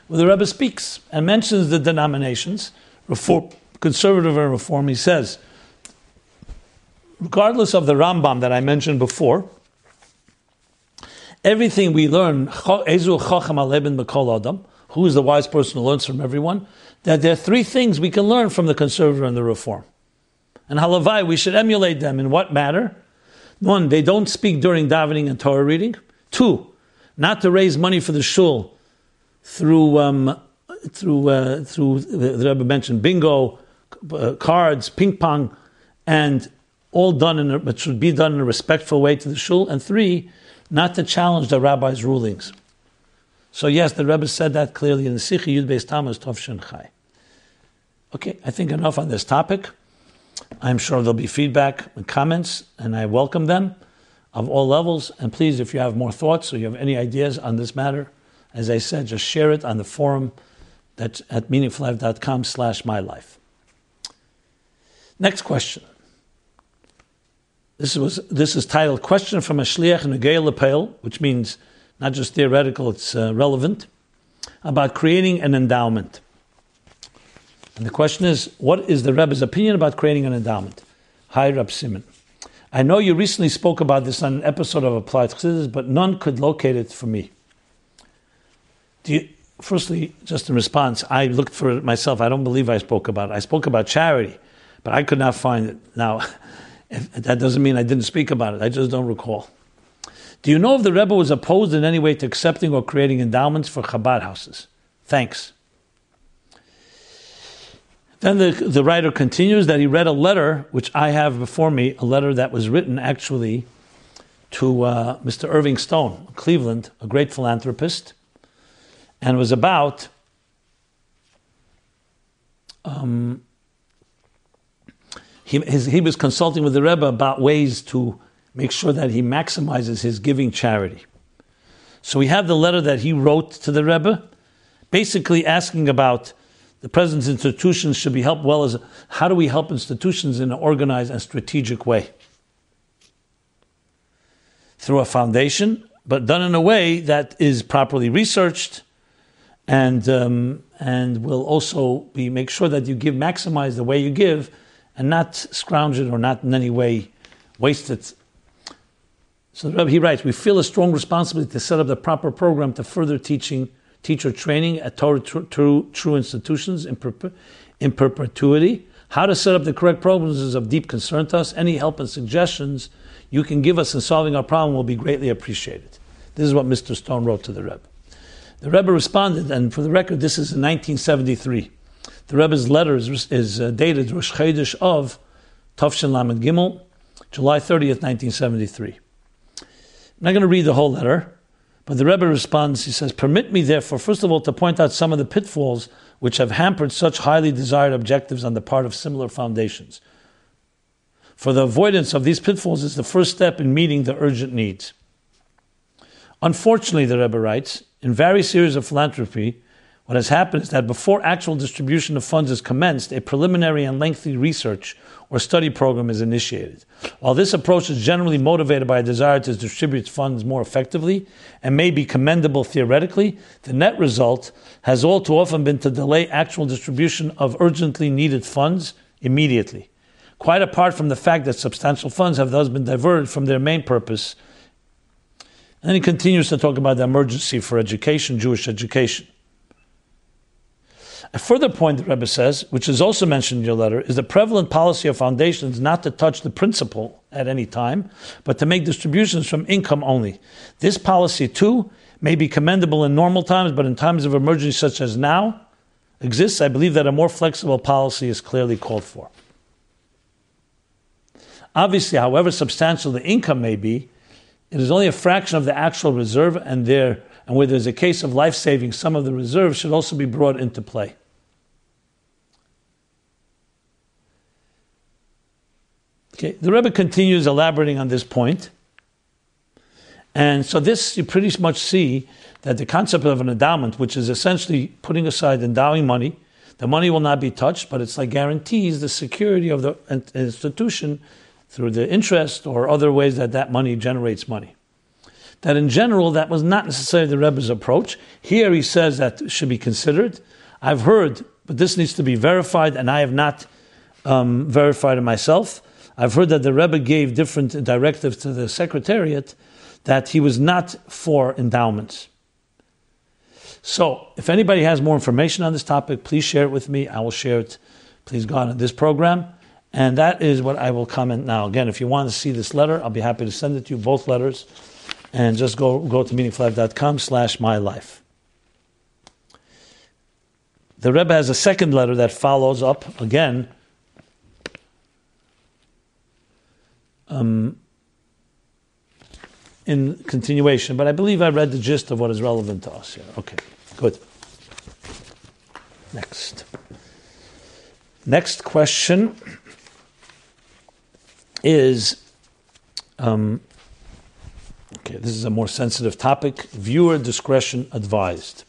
where the Rebbe speaks and mentions the denominations, reform, conservative and reform. He says regardless of the Rambam that I mentioned before, everything we learn, who is the wise person who learns from everyone, that there are three things we can learn from the conservative and the reform. And halevai, we should emulate them in what matter? One, they don't speak during davening and Torah reading. Two, not to raise money for the shul through um, through uh, through the Rebbe mentioned bingo, uh, cards, ping pong, and all done in a, but should be done in a respectful way to the shul, and three, not to challenge the rabbi's rulings. So yes, the Rebbe said that clearly in the Sikhi Yud Beis Tammuz Tov Shin Chai. Okay, I think enough on this topic. I'm sure there'll be feedback and comments, and I welcome them of all levels. And please, if you have more thoughts or you have any ideas on this matter, as I said, just share it on the forum that's at meaningfullife.com slash my life. Next question. This was this is titled "Question from a shliach a lepel," which means not just theoretical; it's uh, relevant about creating an endowment. And the question is, what is the Rebbe's opinion about creating an endowment? Hi, Reb Simon. I know you recently spoke about this on an episode of Applied Chassidus, but none could locate it for me. You, firstly, just in response, I looked for it myself. I don't believe I spoke about it. I spoke about charity, but I could not find it. Now, (laughs) if, that doesn't mean I didn't speak about it. I just don't recall. Do you know if the Rebbe was opposed in any way to accepting or creating endowments for Chabad houses? Thanks. Then the, the writer continues that he read a letter, which I have before me, a letter that was written actually to uh, Mr. Irving Stone, Cleveland, a great philanthropist, and was about um, he, his, he was consulting with the Rebbe about ways to make sure that he maximizes his giving charity. So we have the letter that he wrote to the Rebbe, basically asking about the president's institutions should be helped well as how do we help institutions in an organized and strategic way? Through a foundation, but done in a way that is properly researched and um, and will also be make sure that you give maximize the way you give and not scrounge it or not in any way waste it. So the Rebbe, he writes, we feel a strong responsibility to set up the proper program to further teaching teacher training at Torah true, true institutions in, per, in perpetuity. How to set up the correct programs is of deep concern to us. Any help and suggestions you can give us in solving our problem will be greatly appreciated. This is what Mr. Stone wrote to the Rebbe. The Rebbe responded, and for the record, this is in 1973. The Rebbe's letter is, is uh, dated Rosh Chodesh of Tafshin Lamed Gimel, July 30th, 1973. I'm not going to read the whole letter. But the Rebbe responds, he says, Permit me, therefore, first of all, to point out some of the pitfalls which have hampered such highly desired objectives on the part of similar foundations. For the avoidance of these pitfalls is the first step in meeting the urgent needs. Unfortunately, the Rebbe writes, in various areas of philanthropy, what has happened is that before actual distribution of funds is commenced, a preliminary and lengthy research or study program is initiated. While this approach is generally motivated by a desire to distribute funds more effectively and may be commendable theoretically, the net result has all too often been to delay actual distribution of urgently needed funds immediately, quite apart from the fact that substantial funds have thus been diverted from their main purpose. And he continues to talk about the emergency for education, Jewish education. A further point the Rebbe says, which is also mentioned in your letter, is the prevalent policy of foundations not to touch the principal at any time, but to make distributions from income only. This policy, too, may be commendable in normal times, but in times of emergency such as now exists, I believe that a more flexible policy is clearly called for. Obviously, however substantial the income may be, it is only a fraction of the actual reserve, and there and where there's a case of life saving, some of the reserve should also be brought into play. Okay, the Rebbe continues elaborating on this point. And so this you pretty much see that the concept of an endowment, which is essentially putting aside endowing money, the money will not be touched, but it's like guarantees the security of the institution through the interest or other ways that that money generates money. That in general, that was not necessarily the Rebbe's approach. Here he says that should be considered. I've heard, but this needs to be verified, and I have not um, verified it myself I've heard that the Rebbe gave different directives to the Secretariat that he was not for endowments. So, if anybody has more information on this topic, please share it with me. I will share it, please God, in this program. And that is what I will comment now. Again, if you want to see this letter, I'll be happy to send it to you, both letters. And just go, go to meaningfullife.com slash my life. The Rebbe has a second letter that follows up, again, um, in continuation, but I believe I read the gist of what is relevant to us here. Okay, good. Next. Next question is um, okay, this is a more sensitive topic. Viewer discretion advised.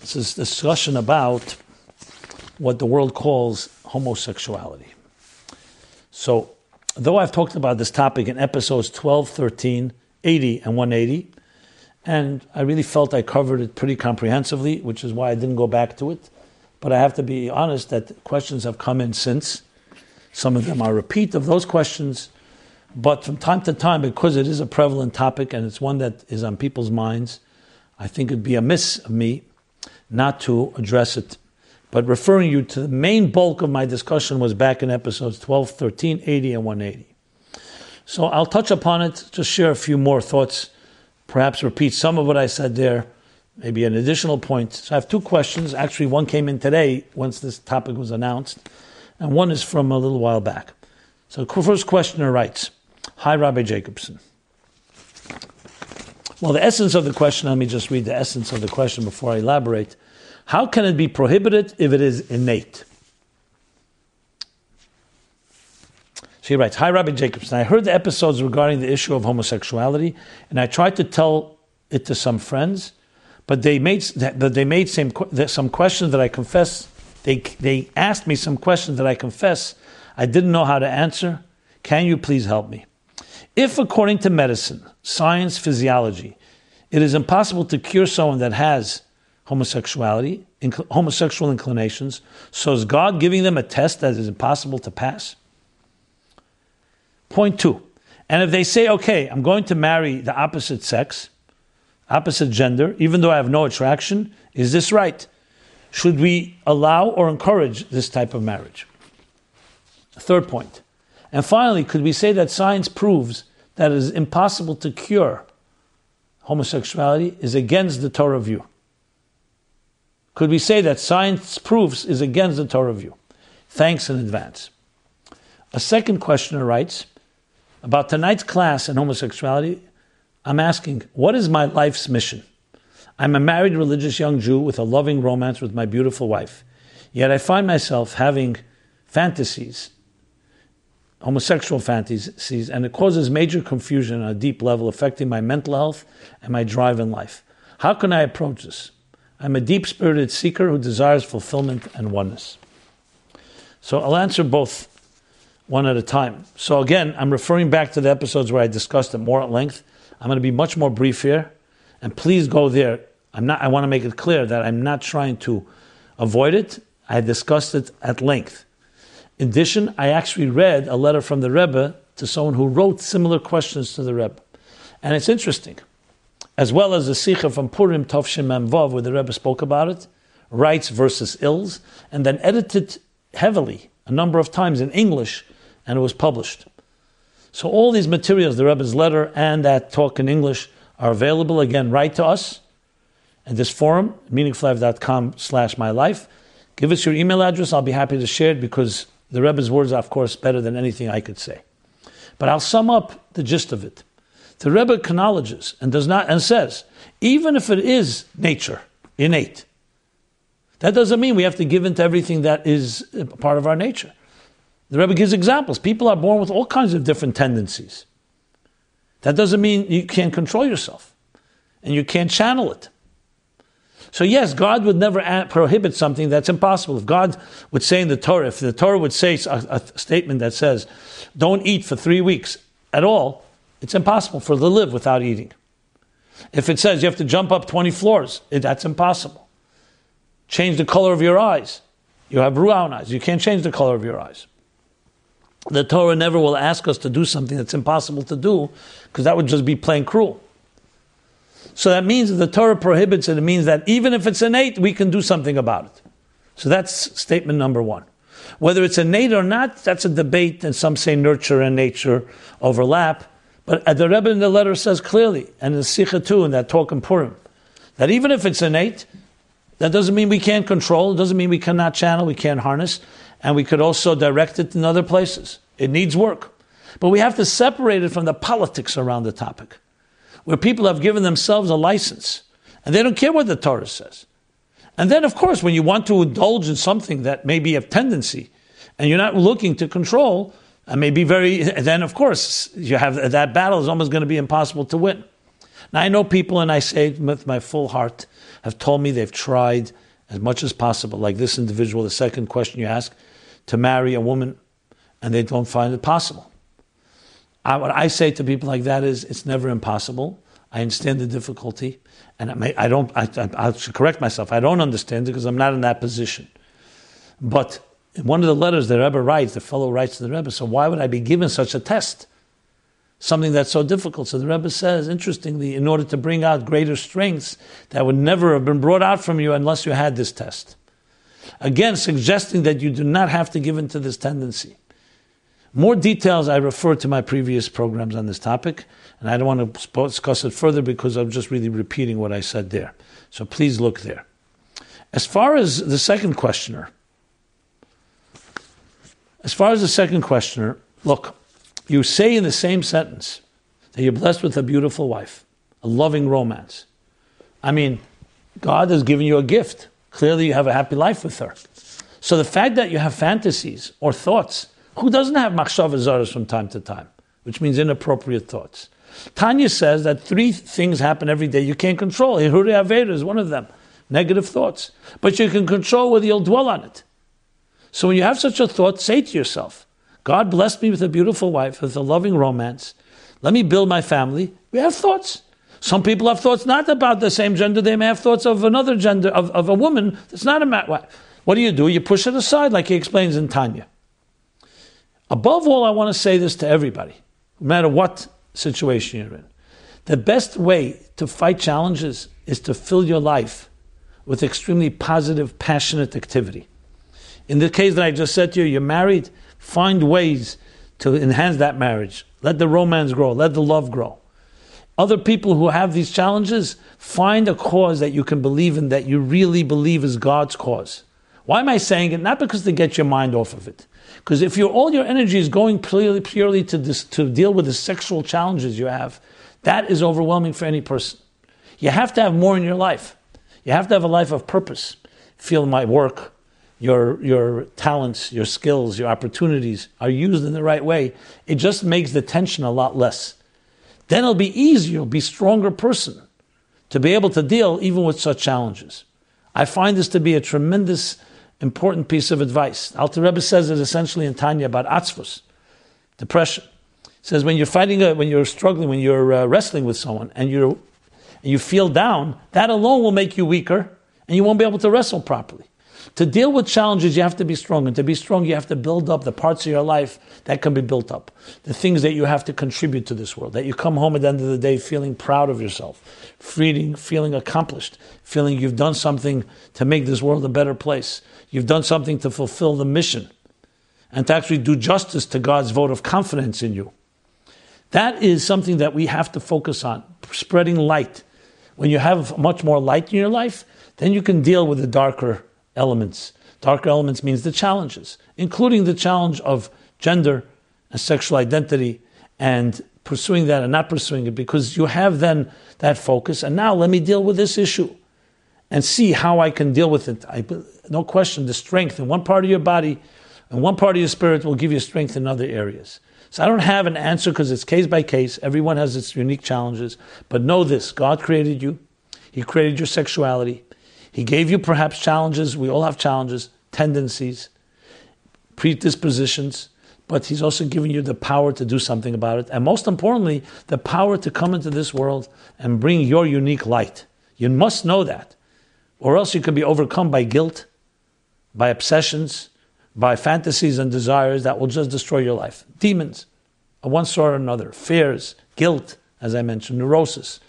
This is discussion about what the world calls homosexuality. So, though I've talked about this topic in episodes 12, 13, 80, and 180, and I really felt I covered it pretty comprehensively, which is why I didn't go back to it. But I have to be honest that questions have come in since. Some of them are repeat of those questions. But from time to time, because it is a prevalent topic and it's one that is on people's minds, I think it'd be amiss of me not to address it. But referring you to the main bulk of my discussion was back in episodes 12, 13, 80, and 180. So I'll touch upon it, just share a few more thoughts perhaps repeat some of what I said there, maybe an additional point. So I have two questions. Actually, one came in today once this topic was announced, and one is from a little while back. So first questioner writes, Hi, Rabbi Jacobson. Well, the essence of the question, let me just read the essence of the question before I elaborate. How can it be prohibited if it is innate? She writes, Hi, Rabbi Jacobson. I heard the episodes regarding the issue of homosexuality, and I tried to tell it to some friends, but they made, but they made some, some questions that I confess, they, they asked me some questions that I confess I didn't know how to answer. Can you please help me? If, according to medicine, science, physiology, it is impossible to cure someone that has homosexuality, homosexual inclinations, so is God giving them a test that is impossible to pass? Point two. And if they say, okay, I'm going to marry the opposite sex, opposite gender, even though I have no attraction, is this right? Should we allow or encourage this type of marriage? Third point. And finally, could we say that science proves that it is impossible to cure homosexuality is against the Torah view? Could we say that science proves is against the Torah view? Thanks in advance. A second questioner writes, about tonight's class on homosexuality, I'm asking, what is my life's mission? I'm a married religious young Jew with a loving romance with my beautiful wife. Yet I find myself having fantasies, homosexual fantasies, and it causes major confusion on a deep level, affecting my mental health and my drive in life. How can I approach this? I'm a deep spirited seeker who desires fulfillment and oneness. So I'll answer both one at a time. So again, I'm referring back to the episodes where I discussed it more at length. I'm going to be much more brief here, and please go there. I'm not. I want to make it clear that I'm not trying to avoid it. I discussed it at length. In addition, I actually read a letter from the Rebbe to someone who wrote similar questions to the Rebbe, and it's interesting, as well as the Sikha from Purim Tovshim Memvav, where the Rebbe spoke about it, rights versus ills, and then edited heavily a number of times in English and it was published. So all these materials, the Rebbe's letter and that talk in English, are available. Again, write to us at this forum, meaningfullife.com slash my life. Give us your email address. I'll be happy to share it because the Rebbe's words are, of course, better than anything I could say. But I'll sum up the gist of it. The Rebbe acknowledges and does not and says, even if it is nature, innate, that doesn't mean we have to give into everything that is part of our nature. The Rebbe gives examples. People are born with all kinds of different tendencies. That doesn't mean you can't control yourself and you can't channel it. So, yes, God would never prohibit something that's impossible. If God would say in the Torah, if the Torah would say a, a statement that says, don't eat for three weeks at all, it's impossible for the live without eating. If it says you have to jump up 20 floors, it, that's impossible. Change the color of your eyes. You have brown eyes. You can't change the color of your eyes the Torah never will ask us to do something that's impossible to do, because that would just be plain cruel. So that means if the Torah prohibits it, it means that even if it's innate, we can do something about it. So that's statement number one. Whether it's innate or not, that's a debate, and some say nurture and nature overlap. But the Rebbe in the letter says clearly, and in Sikha too, in that talk in Purim, that even if it's innate, that doesn't mean we can't control, it doesn't mean we cannot channel, we can't harness, and we could also direct it in other places. It needs work. But we have to separate it from the politics around the topic, where people have given themselves a license and they don't care what the Torah says. And then, of course, when you want to indulge in something that may be of tendency and you're not looking to control, and may be very, then of course, you have that battle is almost going to be impossible to win. Now, I know people, and I say with my full heart, have told me they've tried as much as possible, like this individual, the second question you ask, to marry a woman, and they don't find it possible. I, what I say to people like that is, it's never impossible. I understand the difficulty, and I, may, I don't. I, I, should correct myself. I don't understand it because I'm not in that position. But in one of the letters the Rebbe writes, the fellow writes to the Rebbe, so why would I be given such a test? Something that's so difficult. So the Rebbe says, interestingly, in order to bring out greater strengths that would never have been brought out from you unless you had this test. Again, suggesting that you do not have to give in to this tendency. More details I refer to my previous programs on this topic, and I don't want to discuss it further because I'm just really repeating what I said there. So please look there. As far as the second questioner, as far as the second questioner, look, you say in the same sentence that you're blessed with a beautiful wife, a loving romance. I mean, God has given you a gift. Clearly, you have a happy life with her. So the fact that you have fantasies or thoughts, who doesn't have machshava zaras from time to time, which means inappropriate thoughts? Tanya says that three things happen every day you can't control. Hirhurei Aveirah is one of them, negative thoughts. But you can control whether you'll dwell on it. So when you have such a thought, say to yourself, God blessed me with a beautiful wife, with a loving romance. Let me build my family. We have thoughts. Some people have thoughts not about the same gender, they may have thoughts of another gender, of, of a woman that's not a man. What do you do? You push it aside, like he explains in Tanya. Above all, I want to say this to everybody, no matter what situation you're in. The best way to fight challenges is to fill your life with extremely positive, passionate activity. In the case that I just said to you, you're married, find ways to enhance that marriage. Let the romance grow, let the love grow. Other people who have these challenges, find a cause that you can believe in, that you really believe is God's cause. Why am I saying it? Not because to get your mind off of it. Because if you all your energy is going purely, purely to, this, to deal with the sexual challenges you have, that is overwhelming for any person. You have to have more in your life. You have to have a life of purpose. Feel my work, your, your talents, your skills, your opportunities are used in the right way, it just makes the tension a lot less. Then it'll be easier, you'll be a stronger person to be able to deal even with such challenges. I find this to be a tremendous, important piece of advice. Alter Rebbe says it essentially in Tanya about atzvus, depression. He says when you're fighting, a, when you're struggling, when you're uh, wrestling with someone, and you and you feel down, that alone will make you weaker, and you won't be able to wrestle properly. To deal with challenges, you have to be strong. And to be strong, you have to build up the parts of your life that can be built up. The things that you have to contribute to this world. That you come home at the end of the day feeling proud of yourself, feeling, feeling accomplished, feeling you've done something to make this world a better place. You've done something to fulfill the mission and to actually do justice to God's vote of confidence in you. That is something that we have to focus on, spreading light. When you have much more light in your life, then you can deal with the darker elements. Darker elements means the challenges, including the challenge of gender and sexual identity and pursuing that and not pursuing it because you have then that focus. And now let me deal with this issue and see how I can deal with it. I, no question, the strength in one part of your body and one part of your spirit will give you strength in other areas. So I don't have an answer because it's case by case. Everyone has its unique challenges. But know this God created you, He created your sexuality, he gave you perhaps challenges. We all have challenges, tendencies, predispositions, but He's also given you the power to do something about it. And most importantly, the power to come into this world and bring your unique light. You must know that, or else you can be overcome by guilt, by obsessions, by fantasies and desires that will just destroy your life. Demons, of one sort or another, fears, guilt, as I mentioned, neurosis.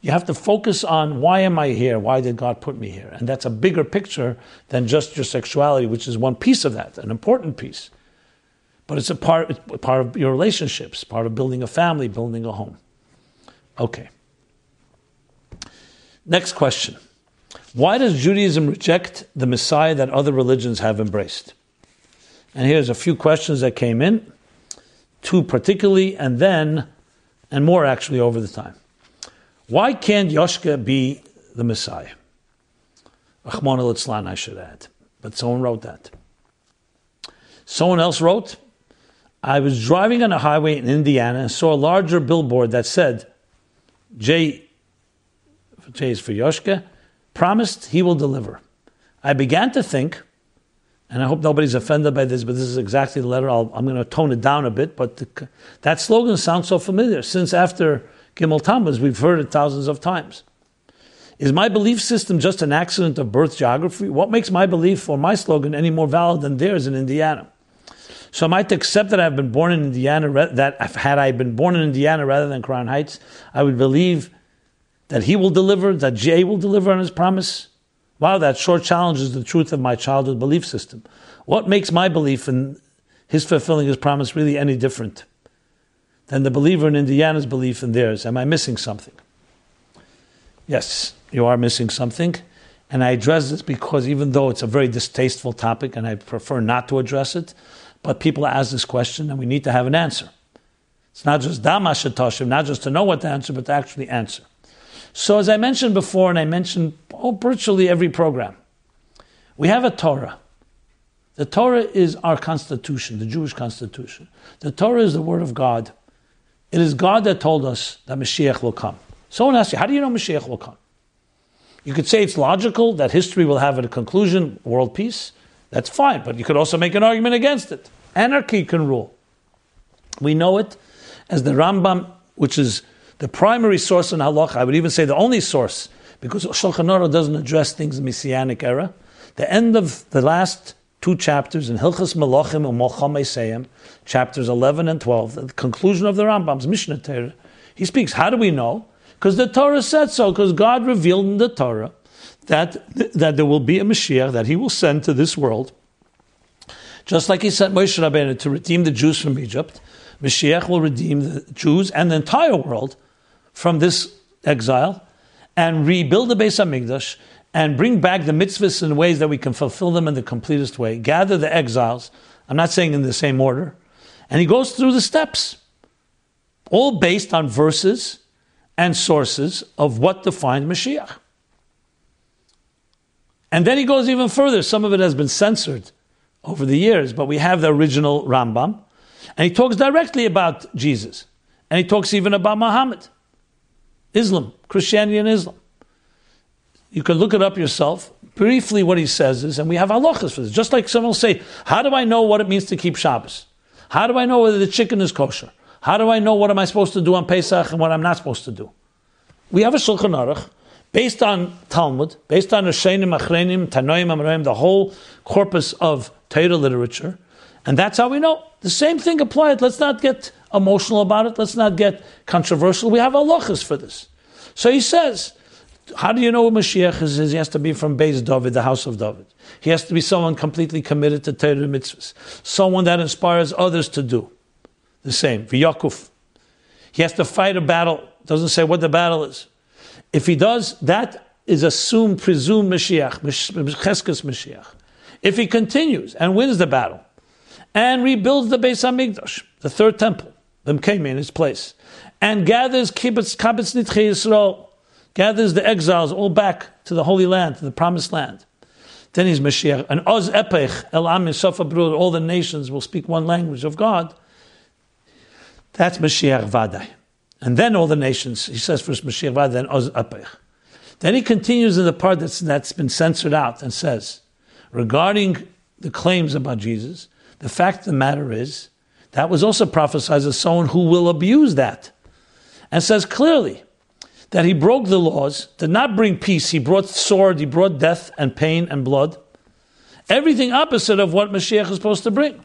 You have to focus on why am I here? Why did God put me here? And that's a bigger picture than just your sexuality, which is one piece of that, an important piece. But it's a part, it's part of your relationships, part of building a family, building a home. Okay. Next question. Why does Judaism reject the Messiah that other religions have embraced? And here's a few questions that came in. two particularly, and then, and more actually over the time. Why can't Yoshka be the Messiah? Rahman al I should add. But someone wrote that. Someone else wrote, I was driving on a highway in Indiana and saw a larger billboard that said, J, J is for Yoshka, promised he will deliver. I began to think, and I hope nobody's offended by this, but this is exactly the letter. i am going to tone it down a bit, but the, that slogan sounds so familiar. Since after Gimel Tammuz, we've heard it thousands of times. Is my belief system just an accident of birth geography? What makes my belief or my slogan any more valid than theirs in Indiana? So am I to accept that I've been born in Indiana, that had I been born in Indiana rather than Crown Heights, I would believe that he will deliver, that Jay will deliver on his promise? Wow, that short challenges the truth of my childhood belief system. What makes my belief in his fulfilling his promise really any different than the believer in Indiana's belief in theirs? Am I missing something? Yes, you are missing something. And I address this because even though it's a very distasteful topic and I prefer not to address it, but people ask this question and we need to have an answer. It's not just da ma shetashiv, not just to know what to answer, but to actually answer. So, as I mentioned before, and I mentioned oh, virtually every program, we have a Torah. The Torah is our constitution, the Jewish constitution. The Torah is the word of God. It is God that told us that Mashiach will come. Someone asks you, how do you know Mashiach will come? You could say it's logical that history will have a conclusion, world peace. That's fine, but you could also make an argument against it. Anarchy can rule. We know it as the Rambam, which is the primary source in halacha, I would even say the only source, because Shulchan Aruch doesn't address things in the Messianic era. The end of the last two chapters in Hilchos Melachim and Seyim, chapters 11 and 12, the conclusion of the Rambam's Mishneh Torah, he speaks, how do we know? Because the Torah said so, because God revealed in the Torah that, that there will be a Mashiach that he will send to this world, just like he sent Moshe Rabbeinu to redeem the Jews from Egypt, Mashiach will redeem the Jews and the entire world from this exile and rebuild the Beis Hamikdash and bring back the mitzvahs in ways that we can fulfill them in the completest way. Gather the exiles. I'm not saying in the same order. And he goes through the steps, all based on verses and sources of what defined Mashiach. And then he goes even further. Some of it has been censored over the years, but we have the original Rambam. And he talks directly about Jesus. And he talks even about Muhammad. Islam, Christianity and Islam. You can look it up yourself. Briefly, what he says is, and we have halachas for this. Just like someone will say, How do I know what it means to keep Shabbos? How do I know whether the chicken is kosher? How do I know what am I supposed to do on Pesach and what I'm not supposed to do? We have a Shulchan Aruch based on Talmud, based on Rishonim, Acharonim, Tanoim, Amoraim, the whole corpus of Torah literature, and that's how we know. The same thing applied. Let's not get emotional about it. Let's not get controversial. We have halachas for this. So he says, how do you know Mashiach is? He has to be from Beis David, the house of David. He has to be someone completely committed to Torah mitzvahs, someone that inspires others to do the same. V'yakuf. He has to fight a battle. Doesn't say what the battle is. If he does, that is assumed, presumed Mashiach, Chezkas Mashiach. If he continues and wins the battle and rebuilds the Beis Hamikdash, the third temple, them came in its place, and gathers kibbutz kabitz nidchei Yisrael, gathers the exiles all back to the Holy Land, to the Promised Land. Then he's Mashiach. And Oz Epech, El Am Brud, all the nations will speak one language of God. That's Mashiach Vadai. And then all the nations, he says first Mashiach Vadai, then Oz Epech. Then he continues in the part that's, that's been censored out and says, regarding the claims about Jesus, the fact of the matter is, that was also prophesied as someone who will abuse that. And says clearly that he broke the laws, did not bring peace, he brought sword, he brought death and pain and blood. Everything opposite of what Mashiach is supposed to bring.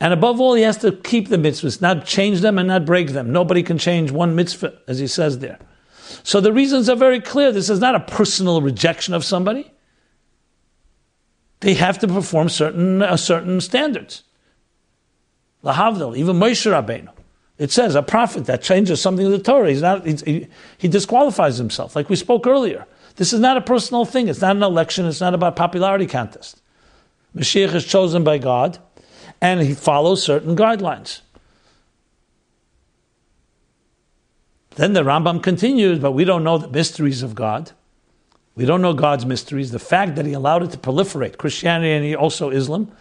And above all, he has to keep the mitzvahs, not change them and not break them. Nobody can change one mitzvah, as he says there. So the reasons are very clear. This is not a personal rejection of somebody. They have to perform certain, uh, certain standards. Lahavdil, even Moshe Rabbeinu. It says a prophet that changes something in the Torah. He's not, he's, he, he disqualifies himself, like we spoke earlier. This is not a personal thing. It's not an election. It's not about popularity contest. Mashiach is chosen by God, and he follows certain guidelines. Then the Rambam continues, but we don't know the mysteries of God. We don't know God's mysteries. The fact that he allowed it to proliferate, Christianity and also Islam,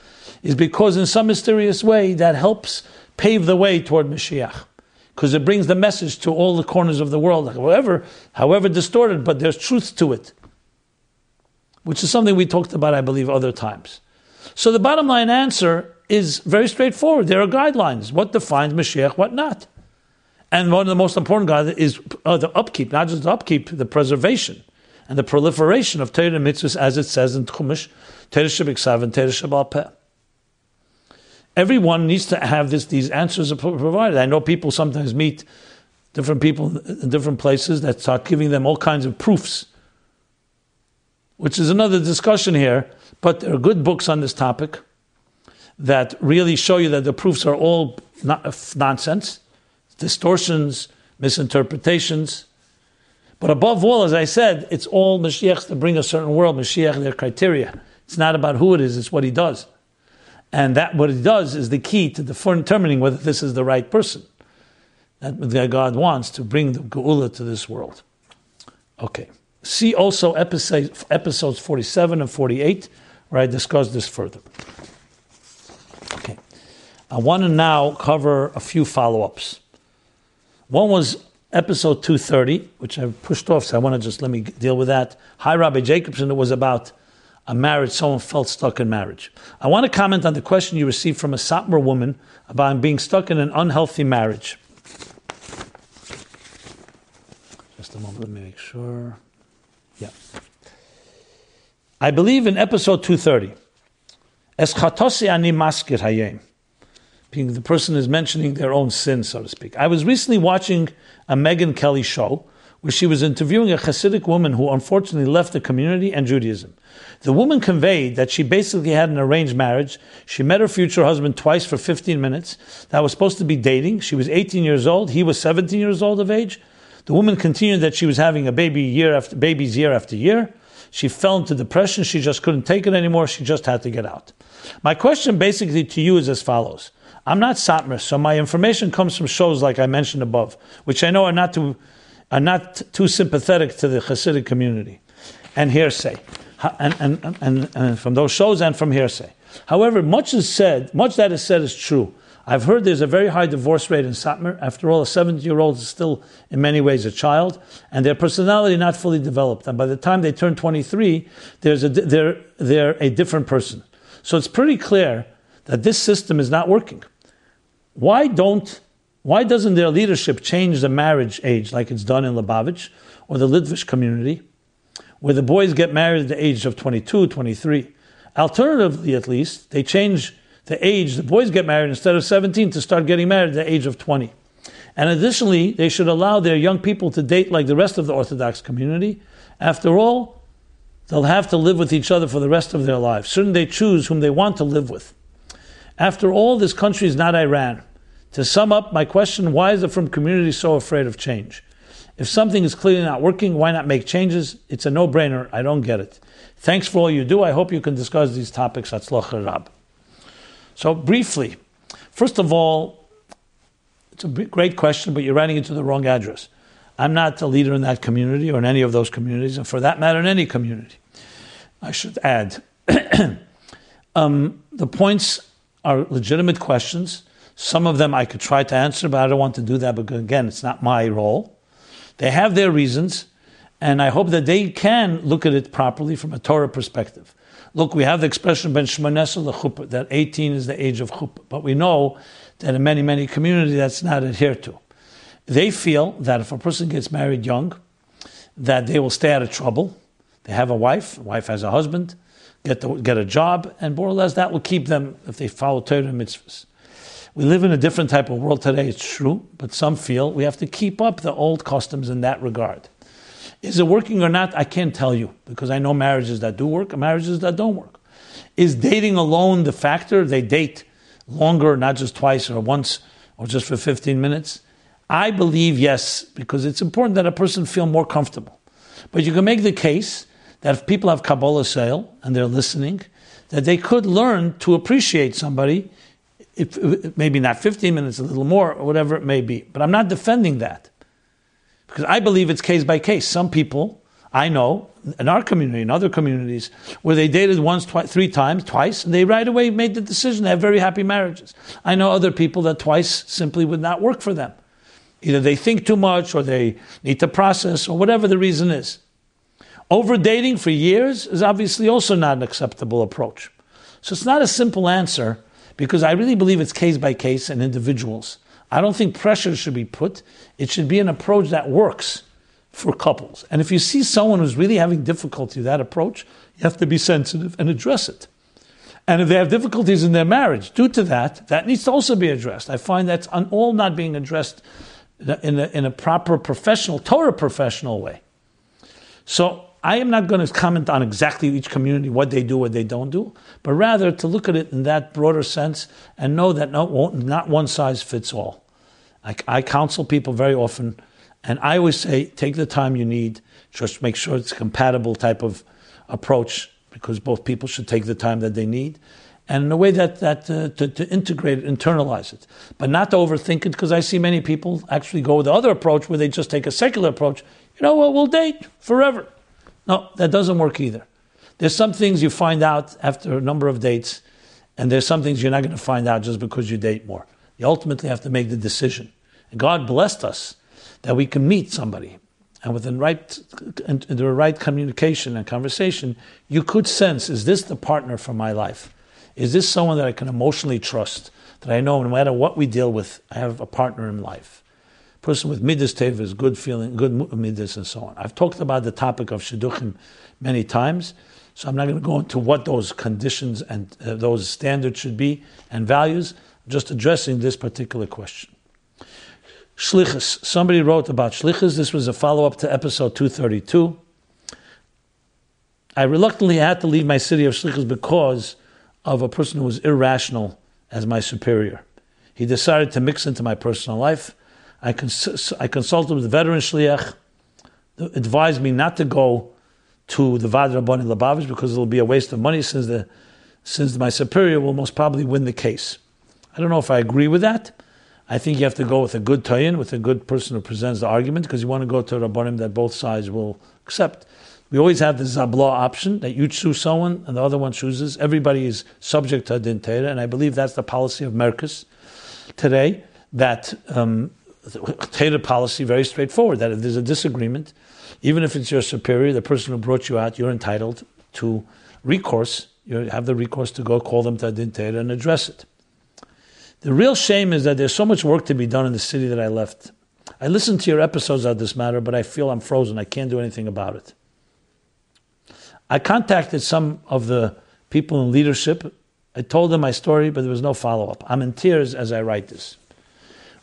is because in some mysterious way that helps pave the way toward Mashiach. Because it brings the message to all the corners of the world, however, however distorted, but there's truth to it. Which is something we talked about, I believe, other times. So the bottom line answer is very straightforward. There are guidelines. What defines Mashiach, what not. And one of the most important guidelines is uh, the upkeep, not just the upkeep, the preservation and the proliferation of Torah and mitzvahs as it says in Chumash, Torah Shabbat and Torah Shebaal Peh. Everyone needs to have this, these answers provided. I know people sometimes meet different people in different places that start giving them all kinds of proofs, which is another discussion here, but there are good books on this topic that really show you that the proofs are all not, uh, nonsense, distortions, misinterpretations, but above all, as I said, it's all Mashiach's to bring a certain world, Mashiach, their criteria. It's not about who it is, it's what he does. And that what it does is the key to determining whether this is the right person that God wants to bring the Geula to this world. Okay. See also episode, episodes 47 and 48, where I discuss this further. Okay. I want to now cover a few follow ups. One was episode 230, which I pushed off, so I want to just let me deal with that. Hi, Rabbi Jacobson. It was about a marriage, someone felt stuck in marriage. I want to comment on the question you received from a Satmar woman about being stuck in an unhealthy marriage. Just a moment, let me make sure. Yeah. I believe in episode 230. Eschatosi ani hayem the person is mentioning their own sin, so to speak. I was recently watching a Megyn Kelly show where she was interviewing a Hasidic woman who unfortunately left the community and Judaism. The woman conveyed that she basically had an arranged marriage. She met her future husband twice for 15 minutes. That was supposed to be dating. She was 18 years old. He was 17 years old of age. The woman continued that she was having a baby year after babies year after year. She fell into depression. She just couldn't take it anymore. She just had to get out. My question basically to you is as follows. I'm not Satmar, so my information comes from shows like I mentioned above, which I know are not too, are not too sympathetic to the Hasidic community, and hearsay, and, and, and, and from those shows and from hearsay. However, much is said, much that is said is true. I've heard there's a very high divorce rate in Satmar. After all, a 70 year old is still, in many ways, a child, and their personality not fully developed. And by the time they turn 23, there's a, they're, they're a different person. So it's pretty clear that this system is not working. Why don't why doesn't their leadership change the marriage age like it's done in Lubavitch or the Litvish community, where the boys get married at the age of 22, 23? Alternatively, at least, they change the age. The boys get married instead of 17 to start getting married at the age of 20. And additionally, they should allow their young people to date like the rest of the Orthodox community. After all, they'll have to live with each other for the rest of their lives. Shouldn't they choose whom they want to live with? After all, this country is not Iran. To sum up my question, why is the Frum community so afraid of change? If something is clearly not working, why not make changes? It's a no brainer. I don't get it. Thanks for all you do. I hope you can discuss these topics at Rab. So, briefly, first of all, it's a great question, but you're writing it to the wrong address. I'm not a leader in that community or in any of those communities, and for that matter, in any community. I should add. (clears throat) um, the points are legitimate questions. Some of them I could try to answer, but I don't want to do that because, again, it's not my role. They have their reasons, and I hope that they can look at it properly from a Torah perspective. Look, we have the expression ben shmonesa lechuppah, that 18 is the age of chuppah, but we know that in many, many communities that's not adhered to. They feel that if a person gets married young, that they will stay out of trouble. They have a wife, wife has a husband, get, the, get a job, and more or less that will keep them if they follow Torah mitzvahs. We live in a different type of world today, it's true, but some feel we have to keep up the old customs in that regard. Is it working or not? I can't tell you because I know marriages that do work and marriages that don't work. Is dating alone the factor? They date longer, not just twice or once or just for 15 minutes. I believe yes, because it's important that a person feel more comfortable. But you can make the case that if people have kabbalas ol and they're listening, that they could learn to appreciate somebody if, maybe not 15 minutes, a little more, or whatever it may be. But I'm not defending that. Because I believe it's case by case. Some people I know in our community, in other communities, where they dated once, twice, three times, twice, and they right away made the decision. They have very happy marriages. I know other people that twice simply would not work for them. Either they think too much, or they need to process, or whatever the reason is. Over dating for years is obviously also not an acceptable approach. So it's not a simple answer because I really believe it's case by case and individuals. I don't think pressure should be put. It should be an approach that works for couples. And if you see someone who's really having difficulty with that approach, you have to be sensitive and address it. And if they have difficulties in their marriage due to that, that needs to also be addressed. I find that's all not being addressed in a, in a proper professional, Torah professional way. So I am not going to comment on exactly each community, what they do, what they don't do, but rather to look at it in that broader sense and know that no, not one size fits all. I, I counsel people very often and I always say, take the time you need, just make sure it's a compatible type of approach, because both people should take the time that they need, and in a way that, that uh, to, to, integrate it, internalize it, but not to overthink it, because I see many people actually go with the other approach where they just take a secular approach. You know what? We'll date forever. No, that doesn't work either. There's some things you find out after a number of dates, and there's some things you're not going to find out just because you date more. You ultimately have to make the decision. And God blessed us that we can meet somebody. And with the right, the right communication and conversation, you could sense, is this the partner for my life? Is this someone that I can emotionally trust? That I know no matter what we deal with, I have a partner in life. Person with midas tevas, good feeling, good midas, and so on. I've talked about the topic of shidduchim many times, so I'm not going to go into what those conditions and uh, those standards should be and values. I'm just addressing this particular question. Shlichus. Somebody wrote about Shlichus. This was a follow up to episode 232. I reluctantly had to leave my city of Shlichus because of a person who was irrational as my superior. He decided to mix into my personal life. I, cons- I consulted with the veteran Shliach, advised me not to go to the Vad Rabbani Lubavitch because it'll be a waste of money since, the, since my superior will most probably win the case. I don't know if I agree with that. I think you have to go with a good tayin, with a good person who presents the argument, because you want to go to a rabbanim that both sides will accept. We always have the zabla option that you choose someone and the other one chooses. Everybody is subject to a din and I believe that's the policy of Merkos today. That um, policy very straightforward. That if there's a disagreement, even if it's your superior, the person who brought you out, you're entitled to recourse. You have the recourse to go call them to a din and address it. The real shame is that there's so much work to be done in the city that I left. I listened to your episodes on this matter, but I feel I'm frozen. I can't do anything about it. I contacted some of the people in leadership. I told them my story, but there was no follow up. I'm in tears as I write this.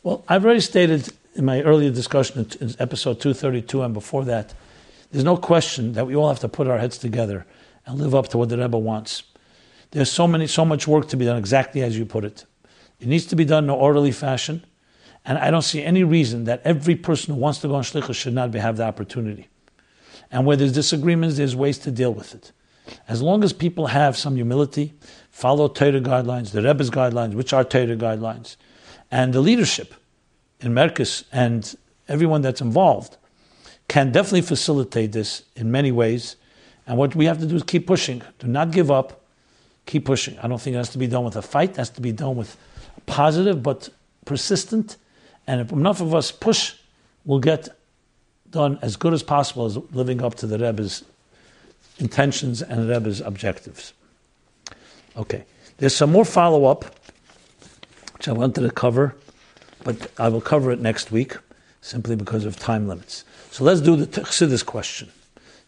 Well, I've already stated in my earlier discussion in episode 232 and before that, there's no question that we all have to put our heads together and live up to what the Rebbe wants. There's so many, so much work to be done, exactly as you put it. It needs to be done in an orderly fashion. And I don't see any reason that every person who wants to go on shlichus should not have the opportunity. And where there's disagreements, there's ways to deal with it. As long as people have some humility, follow Torah guidelines, the Rebbe's guidelines, which are Torah guidelines, and the leadership in Merkos and everyone that's involved can definitely facilitate this in many ways. And what we have to do is keep pushing. Do not give up. Keep pushing. I don't think it has to be done with a fight. It has to be done with positive but persistent. And if enough of us push, we'll get done as good as possible as living up to the Rebbe's intentions and the Rebbe's objectives. Okay, there's some more follow up, which I wanted to cover, but I will cover it next week simply because of time limits. So let's do the Chassidus question.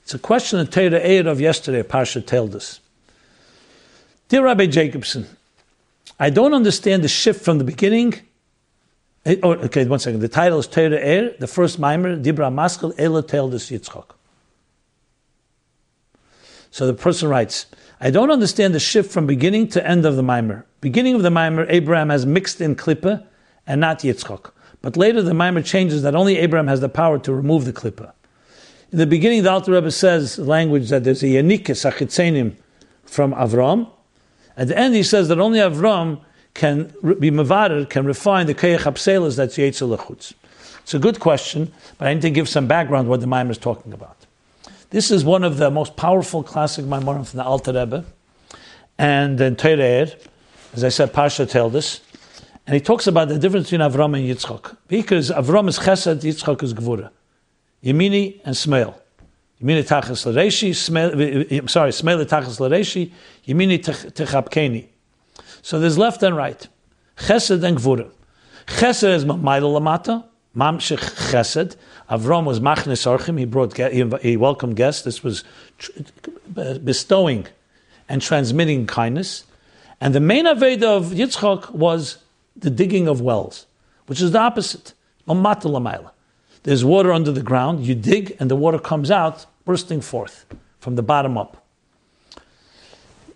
It's a question that Torah Ohr of yesterday, Parshas Toldos. Dear Rabbi Jacobson, I don't understand the shift from the beginning. Eh, oh, okay, one second. The title is Torah Er, the first mimer, Dibra Maskal, Ela Teldes Yitzchak. So the person writes, I don't understand the shift from beginning to end of the mimer. Beginning of the mimer, Abraham has mixed in Klippa and not Yitzchok. But later the mimer changes that only Abraham has the power to remove the Klippa. In the beginning, the Alter Rebbe says language that there's a Yanikis Achitzenim from Avram, at the end, he says that only Avram can be mavader, can refine the keyach apselas that's yetzel lechutz. It's a good question, but I need to give some background what the Maimer is talking about. This is one of the most powerful classic Maimorim from the Alter Rebbe, and then Tereir, as I said, Parshas Toldos, and he talks about the difference between Avram and Yitzchak. Because Avram is Chesed, Yitzchak is Gvura. Yemini and Smail. Yemini Tachas Lareshi, Smail, eh, eh, sorry, Smail Tachas Lareshi, Yemini Techapkeni. So there's left and right. Chesed and Gvura. Chesed is Mamayla Lamata, Mamshech Chesed. Avram was Machnes Orchim, he brought, he welcomed guests. This was bestowing and transmitting kindness. And the main Aveda of Yitzchak was the digging of wells, which is the opposite. There's water under the ground, you dig, and the water comes out bursting forth from the bottom up.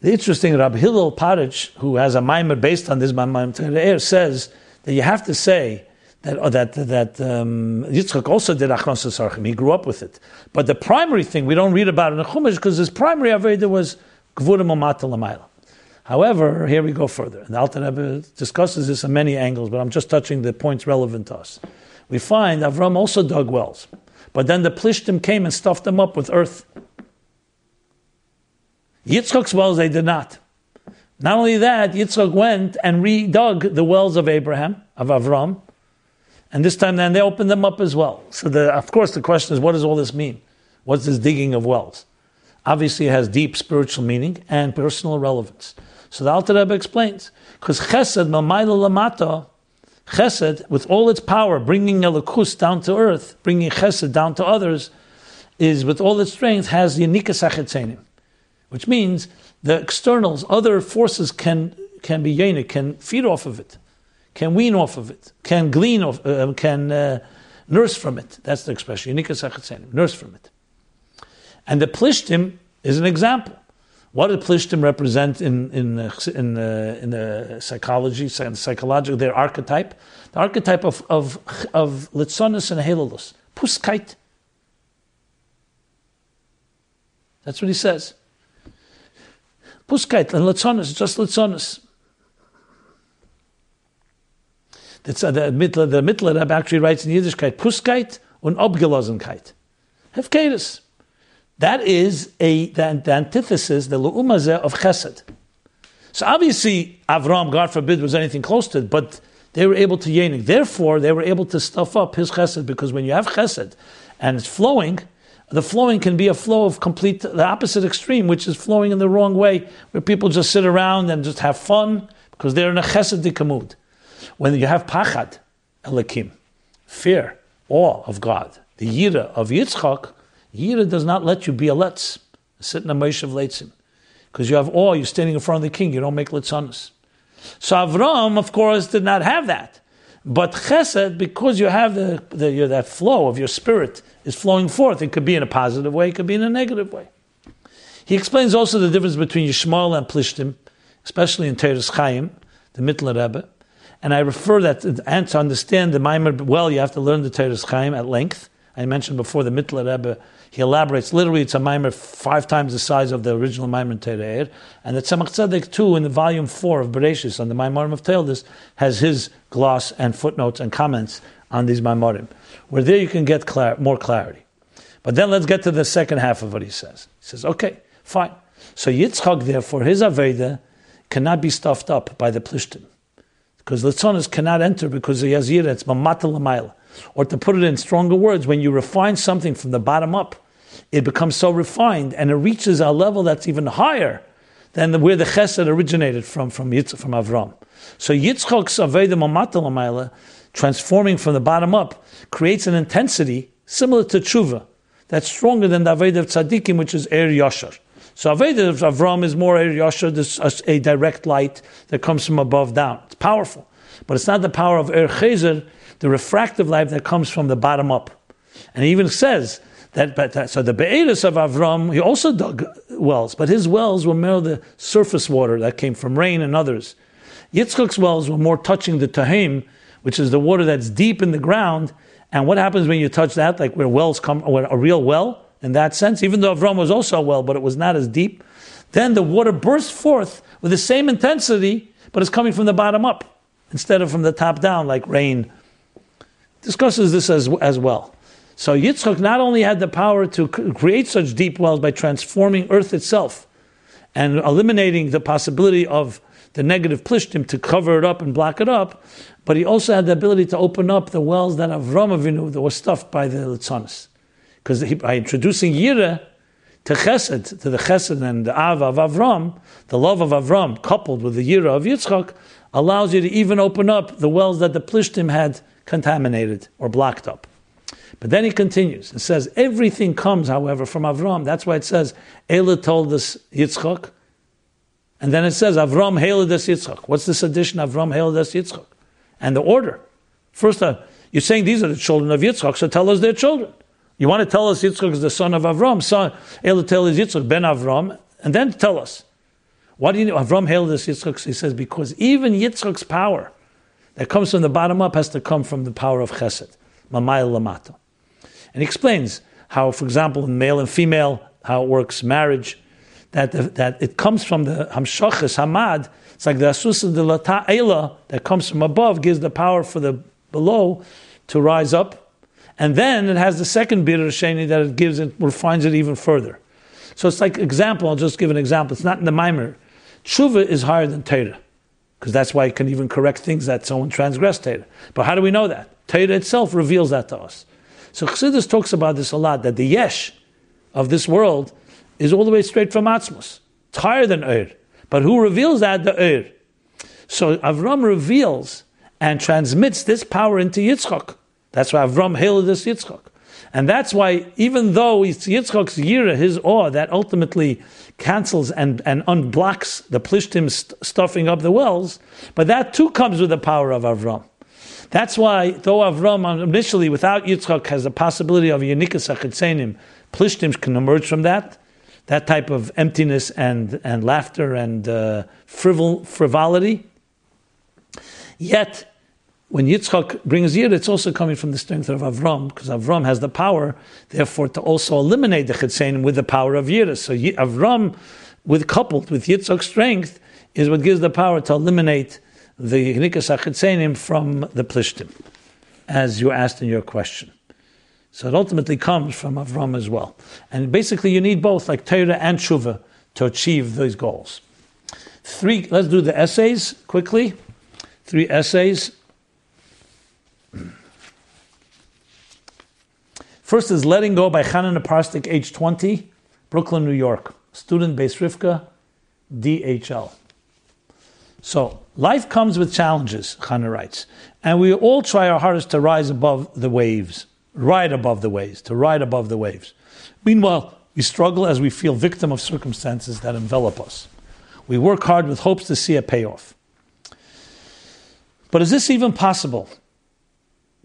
The interesting Rabbi Hillel Paritcher, who has a mimer based on this says that you have to say that that that um, Yitzchak also did hachnosas orchim. He grew up with it. But the primary thing we don't read about in the Chumash because his primary avodah was Gvurim Lamayla. However, here we go further. And Alter Rebbe discusses this on many angles, but I'm just touching the points relevant to us. We find Avram also dug wells, but then the Plishtim came and stuffed them up with earth. Yitzchak's wells they did not. Not only that, Yitzchak went and redug the wells of Abraham, of Avram, and this time then they opened them up as well. So the, of course the question is, what does all this mean? What's this digging of wells? Obviously it has deep spiritual meaning and personal relevance. So the Alter Rebbe explains, because Chesed, Mamayla Chesed, with all its power, bringing Elokus down to earth, bringing Chesed down to others, is with all its strength has the Yanika Sachetzenim, which means the externals, other forces can can be yenik, can feed off of it, can wean off of it, can glean off, uh, can uh, nurse from it. That's the expression, nurse from it. And the Plishtim is an example. What do Plishtim represent in in in, uh, in the psychology, psychological their archetype? The archetype of of of litzonis and halilus, puskait. That's what he says. Puskait and litzonis, just litzonis. That's uh, the Mittler, the Mittler actually writes in Yiddishkeit, puskait und obgelosenkeit. Hefkeris. That is a the, the antithesis, the lu'umazeh of chesed. So obviously, Avram, God forbid, was anything close to it, but they were able to yenik. Therefore, they were able to stuff up his chesed, because when you have chesed and it's flowing, the flowing can be a flow of complete, the opposite extreme, which is flowing in the wrong way, where people just sit around and just have fun, because they're in a chesed mood. When you have pachad, elikim, fear, awe of God, the yira of Yitzchak, Yira does not let you be a letz, sit in a moshav of Leitzim. Because you have awe, you're standing in front of the king, you don't make letzonis. So Avram, of course, did not have that. But chesed, because you have the, the that flow of your spirit is flowing forth, it could be in a positive way, it could be in a negative way. He explains also the difference between Yishmael and Plishtim, especially in Toras Chaim, the Mittler Rebbe. And I refer that and to understand the Maimer well, you have to learn the Toras Chaim at length. I mentioned before the Mittler Rebbe he elaborates. Literally, it's a mimer five times the size of the original mimer Tereir. And the Tzemach Tzedek, too, in the volume four of Bereshis, on the Maimarim of Toldos, has his gloss and footnotes and comments on these Maimarim, where there you can get clar- more clarity. But then let's get to the second half of what he says. He says, okay, fine. So Yitzchak, therefore, his Aveda cannot be stuffed up by the Plishtim. Because Litzonis cannot enter because he has Yira, it's Mamata Lamaila. Or to put it in stronger words, when you refine something from the bottom up, it becomes so refined and it reaches a level that's even higher than the, where the chesed originated from, from, Yitz, from Avram. So Yitzchak's Aveda Mamata transforming from the bottom up, creates an intensity similar to tshuva, that's stronger than the Aveda of Tzaddikim, which is Er Yashar. So Aveda of Avram is more Yashar, this a direct light that comes from above down. It's powerful. But it's not the power of Er Chezer, the refractive light that comes from the bottom up. And he even says that, but, so the Be'eris of Avram, he also dug wells, but his wells were more the surface water that came from rain and others. Yitzchak's wells were more touching the Tehom, which is the water that's deep in the ground. And what happens when you touch that, like where wells come, where a real well, in that sense, even though Avram was also a well, but it was not as deep, then the water bursts forth with the same intensity, but it's coming from the bottom up instead of from the top down, like rain discusses this as, as well. So Yitzchak not only had the power to create such deep wells by transforming earth itself and eliminating the possibility of the negative plishtim to cover it up and block it up, but he also had the ability to open up the wells that Avram Avinu that were stuffed by the Litzonis. Because by introducing Yira to Chesed, to the Chesed and the Av of Avram, the love of Avram coupled with the Yira of Yitzchak, allows you to even open up the wells that the plishtim had contaminated or blocked up. But then he continues and says, everything comes, however, from Avram. That's why it says, Ela told us Yitzchak. And then it says, Avram Heledes Yitzchak. What's this addition, Avram Heledes Yitzchak? And the order. First, uh, you're saying these are the children of Yitzchak, so tell us their children. You want to tell us Yitzchak is the son of Avram, son, Ela tell is Yitzchak, ben Avram, and then tell us. Why do you know Avram Heledes Yitzchak? He says, because even Yitzchak's power that comes from the bottom up has to come from the power of Chesed, Mamayel Lamata. And he explains how, for example, in male and female, how it works, marriage, that, the, that it comes from the Hamshachas, Hamad, it's like the Asusa de Lata Ela that comes from above gives the power for the below to rise up. And then it has the second of Sheni that it gives it, refines it even further. So it's like example, I'll just give an example. It's not in the Mimer. Tshuva is higher than Torah, because that's why it can even correct things that someone transgressed Torah. But how do we know that? Torah itself reveals that to us. So Chassidus talks about this a lot, that the yesh of this world is all the way straight from Atzmus. It's higher than Ur. But who reveals that? The Ur. So Avram reveals and transmits this power into Yitzchak. That's why Avram hailed this Yitzchak. And that's why, even though it's Yitzchak's yira, his awe, that ultimately cancels and, and unblocks the plishtim st- stuffing up the wells, but that too comes with the power of Avram. That's why, though Avram initially, without Yitzchak, has the possibility of Yanikas Achitzenim, Plishtim can emerge from that, that type of emptiness and, and laughter and uh, frivol, frivolity. Yet, when Yitzchak brings Yid, it's also coming from the strength of Avram, because Avram has the power, therefore, to also eliminate the Chitzenim with the power of Yid. So Avram, with coupled with Yitzchak's strength, is what gives the power to eliminate the Nikas Achitzenim from the Plishtim, as you asked in your question. So it ultimately comes from Avram as well. And basically, you need both, like Torah and Tshuva, to achieve those goals. Three, let's do the essays quickly. Three essays. First is Letting Go by Chanan Parstik, age 20, Brooklyn, New York. Student Beis Rivka, DHL. So, life comes with challenges, Chana writes, and we all try our hardest to rise above the waves, ride above the waves, to ride above the waves. Meanwhile, we struggle as we feel victim of circumstances that envelop us. We work hard with hopes to see a payoff. But is this even possible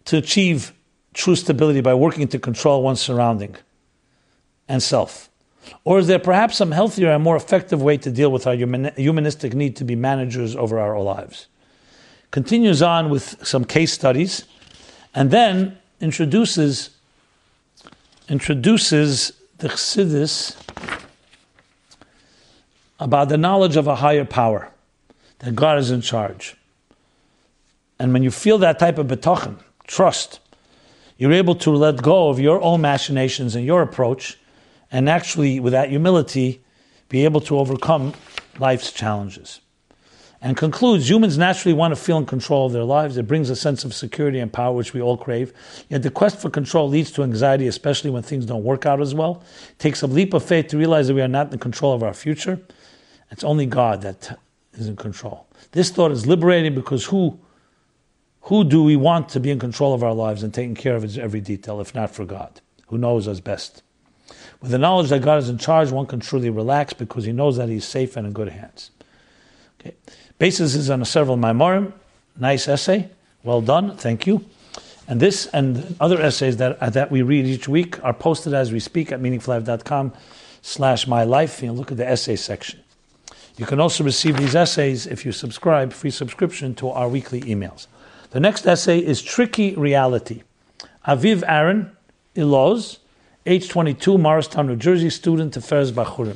to achieve true stability by working to control one's surrounding and self? Or is there perhaps some healthier and more effective way to deal with our humanistic need to be managers over our lives? Continues on with some case studies and then introduces introduces the Chassidus about the knowledge of a higher power, that God is in charge. And when you feel that type of betochen, trust, you're able to let go of your own machinations and your approach and actually, with that humility, be able to overcome life's challenges. And concludes humans naturally want to feel in control of their lives. It brings a sense of security and power, which we all crave. Yet the quest for control leads to anxiety, especially when things don't work out as well. It takes a leap of faith to realize that we are not in control of our future. It's only God that is in control. This thought is liberating because who, who do we want to be in control of our lives and taking care of every detail, if not for God, who knows us best? With the knowledge that God is in charge, one can truly relax because he knows that he's safe and in good hands. Okay. Basis is on a several Maimorim. Nice essay. Well done. Thank you. And this and other essays that, uh, that we read each week are posted as we speak at meaningfullife.com slash my life. You look at the essay section. You can also receive these essays if you subscribe, free subscription to our weekly emails. The next essay is Tricky Reality. Aviv Aaron Iloz age 22, Morristown, New Jersey, student Tiferes Bachurim.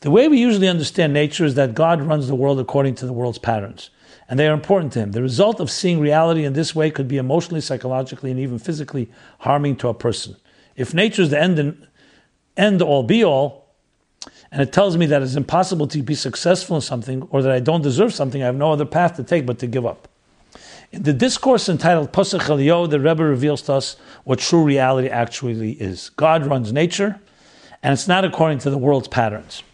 The way we usually understand nature is that God runs the world according to the world's patterns, and they are important to Him. The result of seeing reality in this way could be emotionally, psychologically, and even physically harming to a person. If nature is the end, and, end all be all, and it tells me that it's impossible to be successful in something or that I don't deserve something, I have no other path to take but to give up. In the discourse entitled Pasach Eliyahu, the Rebbe reveals to us what true reality actually is. God runs nature, and it's not according to the world's patterns.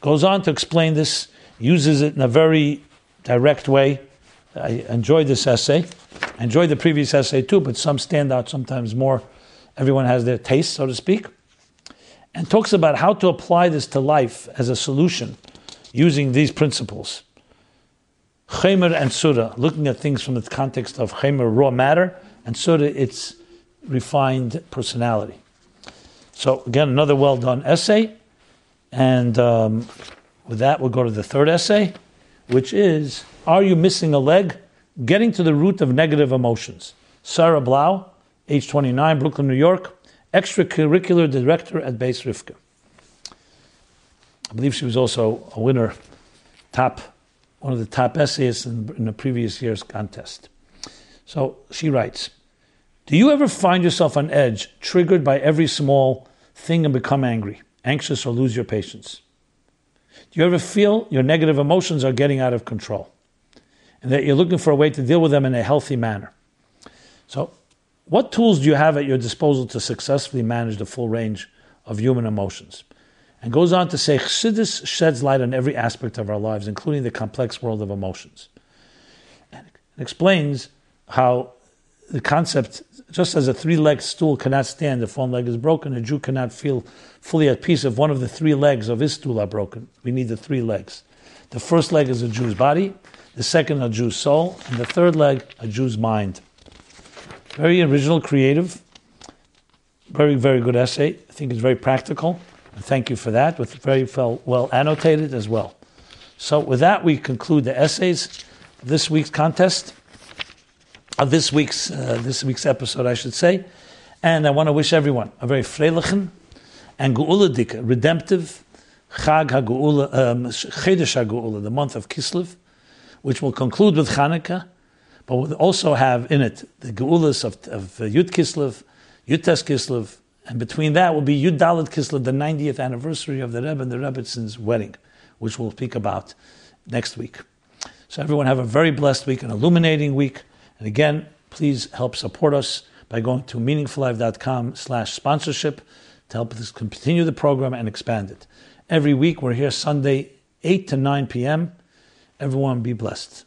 Goes on to explain this, uses it in a very direct way. I enjoyed this essay. I enjoyed the previous essay too, but some stand out sometimes more. Everyone has their taste, so to speak. And talks about how to apply this to life as a solution using these principles. Chemer and Surah, looking at things from the context of Chemer, raw matter, and Surah, its refined personality. So, again, another well done essay. And um, with that, we'll go to the third essay, which is Are You Missing a Leg? Getting to the Root of Negative Emotions. Sarah Blau, age 29, Brooklyn, New York, extracurricular director at Beis Rivka. I believe she was also a winner, top one of the top essayists in, in the previous year's contest. So she writes Do you ever find yourself on edge, triggered by every small thing and become angry, anxious, or lose your patience? Do you ever feel your negative emotions are getting out of control and that you're looking for a way to deal with them in a healthy manner? So, what tools do you have at your disposal to successfully manage the full range of human emotions? And goes on to say Chassidus sheds light on every aspect of our lives, including the complex world of emotions. And explains how the concept, just as a three-legged stool cannot stand if one leg is broken, a Jew cannot feel fully at peace if one of the three legs of his stool are broken. We need the three legs. The first leg is a Jew's body, the second a Jew's soul, and the third leg a Jew's mind. Very original, creative, very, very good essay. I think it's very practical. Thank you for that, with very well, annotated as well. So, with that, we conclude the essays this week's contest, of this week's uh, this week's episode, I should say. And I want to wish everyone a very freilichen and geuladik, redemptive Chag HaGeula, um, Chodesh HaGeula, the month of Kislev, which will conclude with Chanukah, but will also have in it the Geulas of, of uh, Yud Kislev, Yud Tes Kislev, and between that will be Yud Daled Kislev, the 90th anniversary of the Rebbe and the Rebbetzins' wedding, which we'll speak about next week. So everyone have a very blessed week, an illuminating week. And again, please help support us by going to meaningfullife.com slash sponsorship to help us continue the program and expand it. Every week we're here Sunday, 8 to 9 p.m. Everyone be blessed.